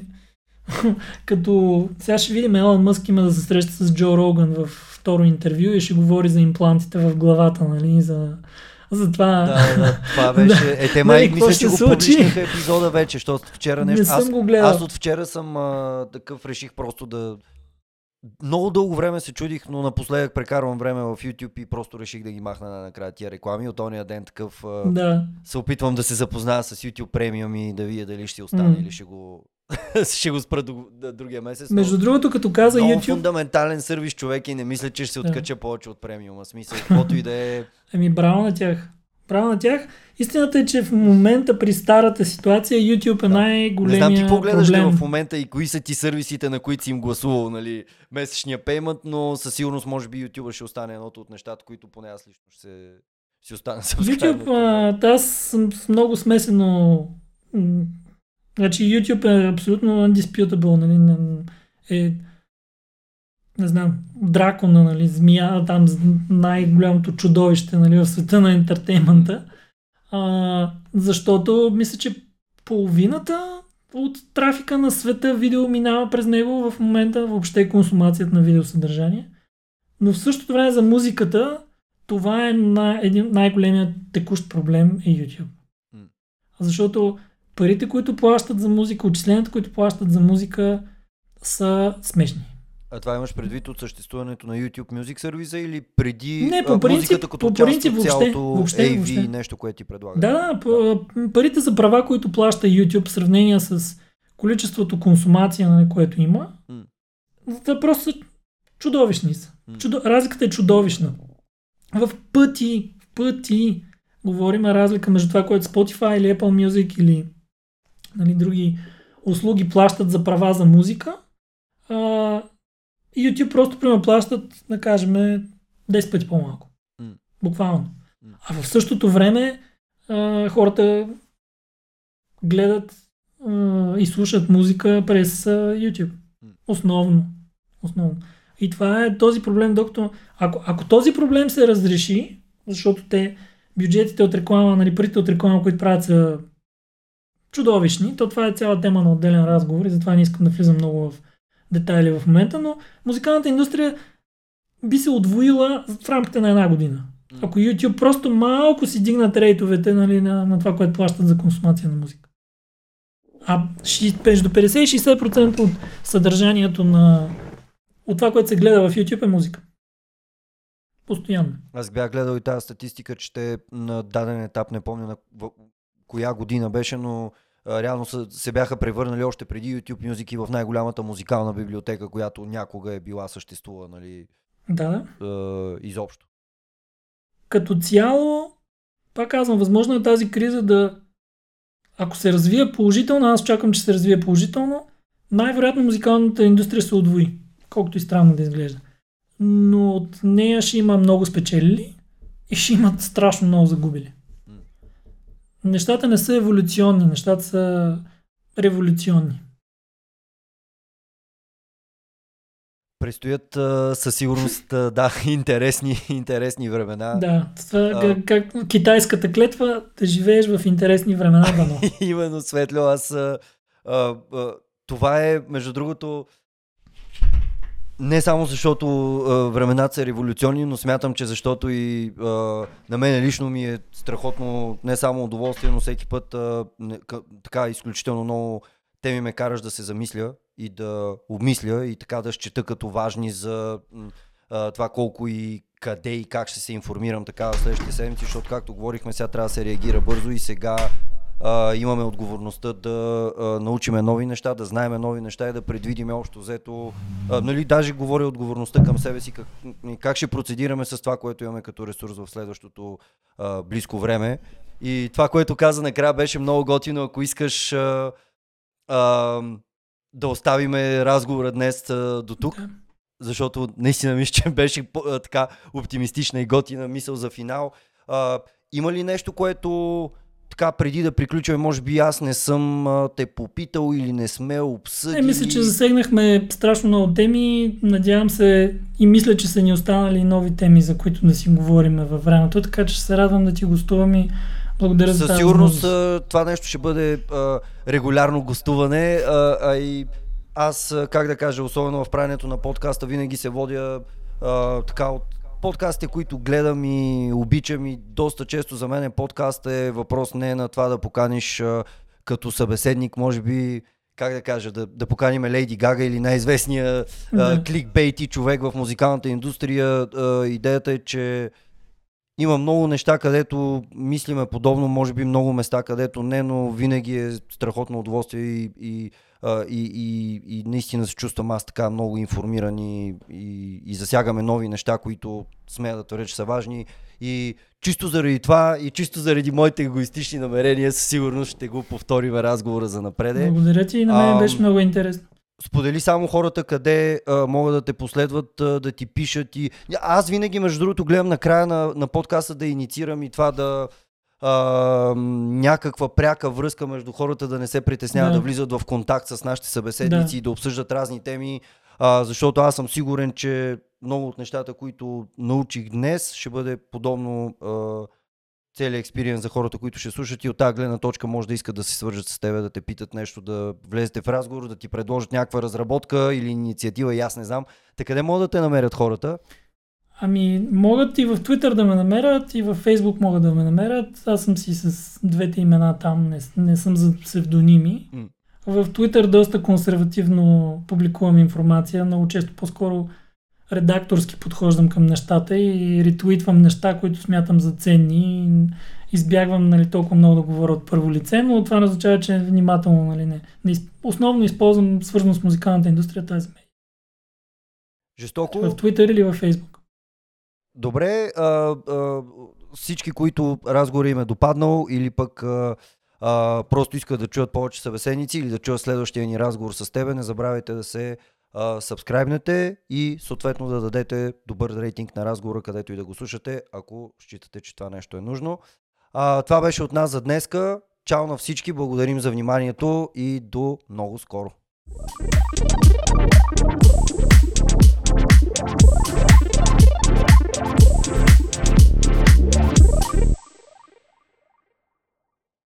като... Сега ще видим Елън Мъск има да се среща с Джо Роган в второ интервю и ще говори за имплантите в главата, нали? За, за това... Да, да, това беше. Е, те май Нали, мисля, че го публичнаха епизода вече, защото вчера Не нещо. съм аз, го гледал. аз от вчера съм а, такъв, реших просто да. Много дълго време се чудих, но напоследък прекарвам време в YouTube и просто реших да ги махна накрая тия реклами. От ония ден такъв Да. се опитвам да се запозная с YouTube премиум и да видя дали ще остане М. или ще го, ще го спра до, до другия месец. но Между другото, като каза много YouTube, фундаментален сервис човек и не мисля, че ще се Да. откача повече от премиума. Смисъл, каквото и да е. Ами браво на тях. Браво на тях. Истината е, че в момента при старата ситуация YouTube е Да. най-големия Не знам ти погледаш ли проблем. в момента и кои са ти сервисите, на които си им гласувал, нали, месечния пеймент, но със сигурност може би YouTube ще остане едното от нещата, които поне аз лично ще се, си остана с YouTube, а, аз съм много смесено. Значи YouTube е абсолютно undisputable, нали, е не знам, дракона, нали, змия, там най-голямото чудовище, нали, в света на ентертеймента. А, защото мисля, че половината от трафика на света видео минава през него в момента, въобще консумацията на видеосъдържание. Но в същото време за музиката това е най- един най-големият текущ проблем е YouTube. Защото парите, които плащат за музика, отчисленията, които плащат за музика са смешни. А това имаш предвид от съществуването на YouTube Music сервиса или преди Не, по принцип- музиката като по част принцип от въобще, цялото въобще, AV въобще. нещо, което ти предлага? Да, да, парите за права, които плаща YouTube в сравнение с количеството консумация, нали, което има, те просто чудовищни са. Чудо... Разликата е чудовищна. В пъти, в пъти говорим разлика между това, което Spotify или Apple Music или нали, други услуги плащат за права за музика. А, YouTube просто примерно плащат, да кажем, 10 пъти по-малко. М. Буквално. М. А в същото време а, хората гледат а, и слушат музика през а, YouTube. М. Основно. Основно. И това е този проблем, докато ако, ако този проблем се разреши, защото те бюджетите от реклама, нали, парите от реклама, които правят са чудовищни, то това е цяла тема на отделен разговор и затова не искам да влизам много в детайли в момента, но музикалната индустрия би се отвоила в рамките на една година. Ако YouTube просто малко си дигнат рейтовете нали, на, на това, което плащат за консумация на музика. А между 50 и 60% от съдържанието на от това, което се гледа в YouTube е музика. Постоянно. Аз бях гледал и тази статистика, че те на даден етап, не помня на коя година беше, но реално са, се бяха превърнали още преди YouTube Music и в най-голямата музикална библиотека, която някога е била съществува, нали, Да, а, изобщо. Като цяло, Пак казвам, възможно е тази криза да, ако се развие положително, аз очаквам, че се развие положително, най-вероятно музикалната индустрия се отвои, колкото и странно да изглежда. Но от нея ще има много спечелили и ще имат страшно много загубили. Нещата не са еволюционни, нещата са революционни. Предстоят със сигурност да, интересни, интересни времена. Да, това, а, как, как китайската клетва да живееш в интересни времена, дано. Именно, Светло, аз а, а, това е, между другото, не само защото а, времената са революционни, но смятам, че защото и а, на мен лично ми е страхотно не само удоволствие, но всеки път а, не, къ, така изключително много теми ме караш да се замисля и да обмисля и така да счета като важни за а, това колко и къде и как ще се информирам така в следващите седмици, защото както говорихме, сега трябва да се реагира бързо и сега а, имаме отговорността да а, научиме нови неща, да знаеме нови неща и да предвидиме общо взето. А, нали, даже говоря отговорността към себе си, как, как ще процедираме с това, което имаме като ресурс в следващото а, близко време. И това, което каза накрая, беше много готино. Ако искаш а, а, да оставиме разговора днес а, до тук. Защото наистина мисля, че беше а, така оптимистична и готина мисъл за финал. А, има ли нещо, което така преди да приключваме, може би аз не съм а, те попитал или не сме обсъдили. Не, мисля, че засегнахме страшно много теми. Надявам се и мисля, че са ни останали нови теми, за които да си говорим във времето, така че се радвам да ти гостувам и благодаря за Със сигурност това нещо ще бъде а, регулярно гостуване, а, а и аз, как да кажа, особено в правенето на подкаста, винаги се водя а, така от подкастите, които гледам и обичам и доста често за мен подкаст е въпрос не на това да поканиш а, като събеседник, може би как да кажа, да, да поканим Лейди Гага или най-известния да. кликбейти човек в музикалната индустрия. А, идеята е, че има много неща, където мислиме подобно, може би много места, където не, но винаги е страхотно удоволствие и, и, и, и, и наистина се чувствам аз така много информиран и, и, и засягаме нови неща, които смея да твърдя, че са важни. И чисто заради това и чисто заради моите егоистични намерения, със сигурност ще го повторим разговора за напреде. Благодаря ти и на мен а, беше много интересно сподели само хората къде а, могат да те последват, а, да ти пишат. И... Аз винаги, между другото, гледам на края на, на подкаста да инициирам и това да а, някаква пряка връзка между хората да не се притесняват да. да влизат в контакт с нашите събеседници да. и да обсъждат разни теми, а, защото аз съм сигурен, че много от нещата, които научих днес, ще бъде подобно а, целият експириенс за хората, които ще слушат и от тази гледна точка може да искат да се свържат с теб, да те питат нещо, да влезете в разговор, да ти предложат някаква разработка или инициатива и аз не знам. Така къде могат да те намерят хората? Ами, могат и в Twitter да ме намерят, и в Facebook могат да ме намерят. Аз съм си с двете имена там, не, не съм за псевдоними. Mm. В Twitter доста консервативно публикувам информация, много често по-скоро редакторски подхождам към нещата и ретуитвам неща, които смятам за ценни. Избягвам нали, толкова много да говоря от първо лице, но това не означава, че внимателно нали, не. Основно използвам свързано с музикалната индустрия тази медия. Жестоко. В Twitter или във Facebook. Добре, а, а, всички, които разговор им е допаднал или пък а, а, просто искат да чуят повече събеседници или да чуят следващия ни разговор с тебе, не забравяйте да се сабскрайбнете и съответно да дадете добър рейтинг на разговора, където и да го слушате, ако считате, че това нещо е нужно. А, това беше от нас за днеска. Чао на всички, благодарим за вниманието и до много скоро. Yeah.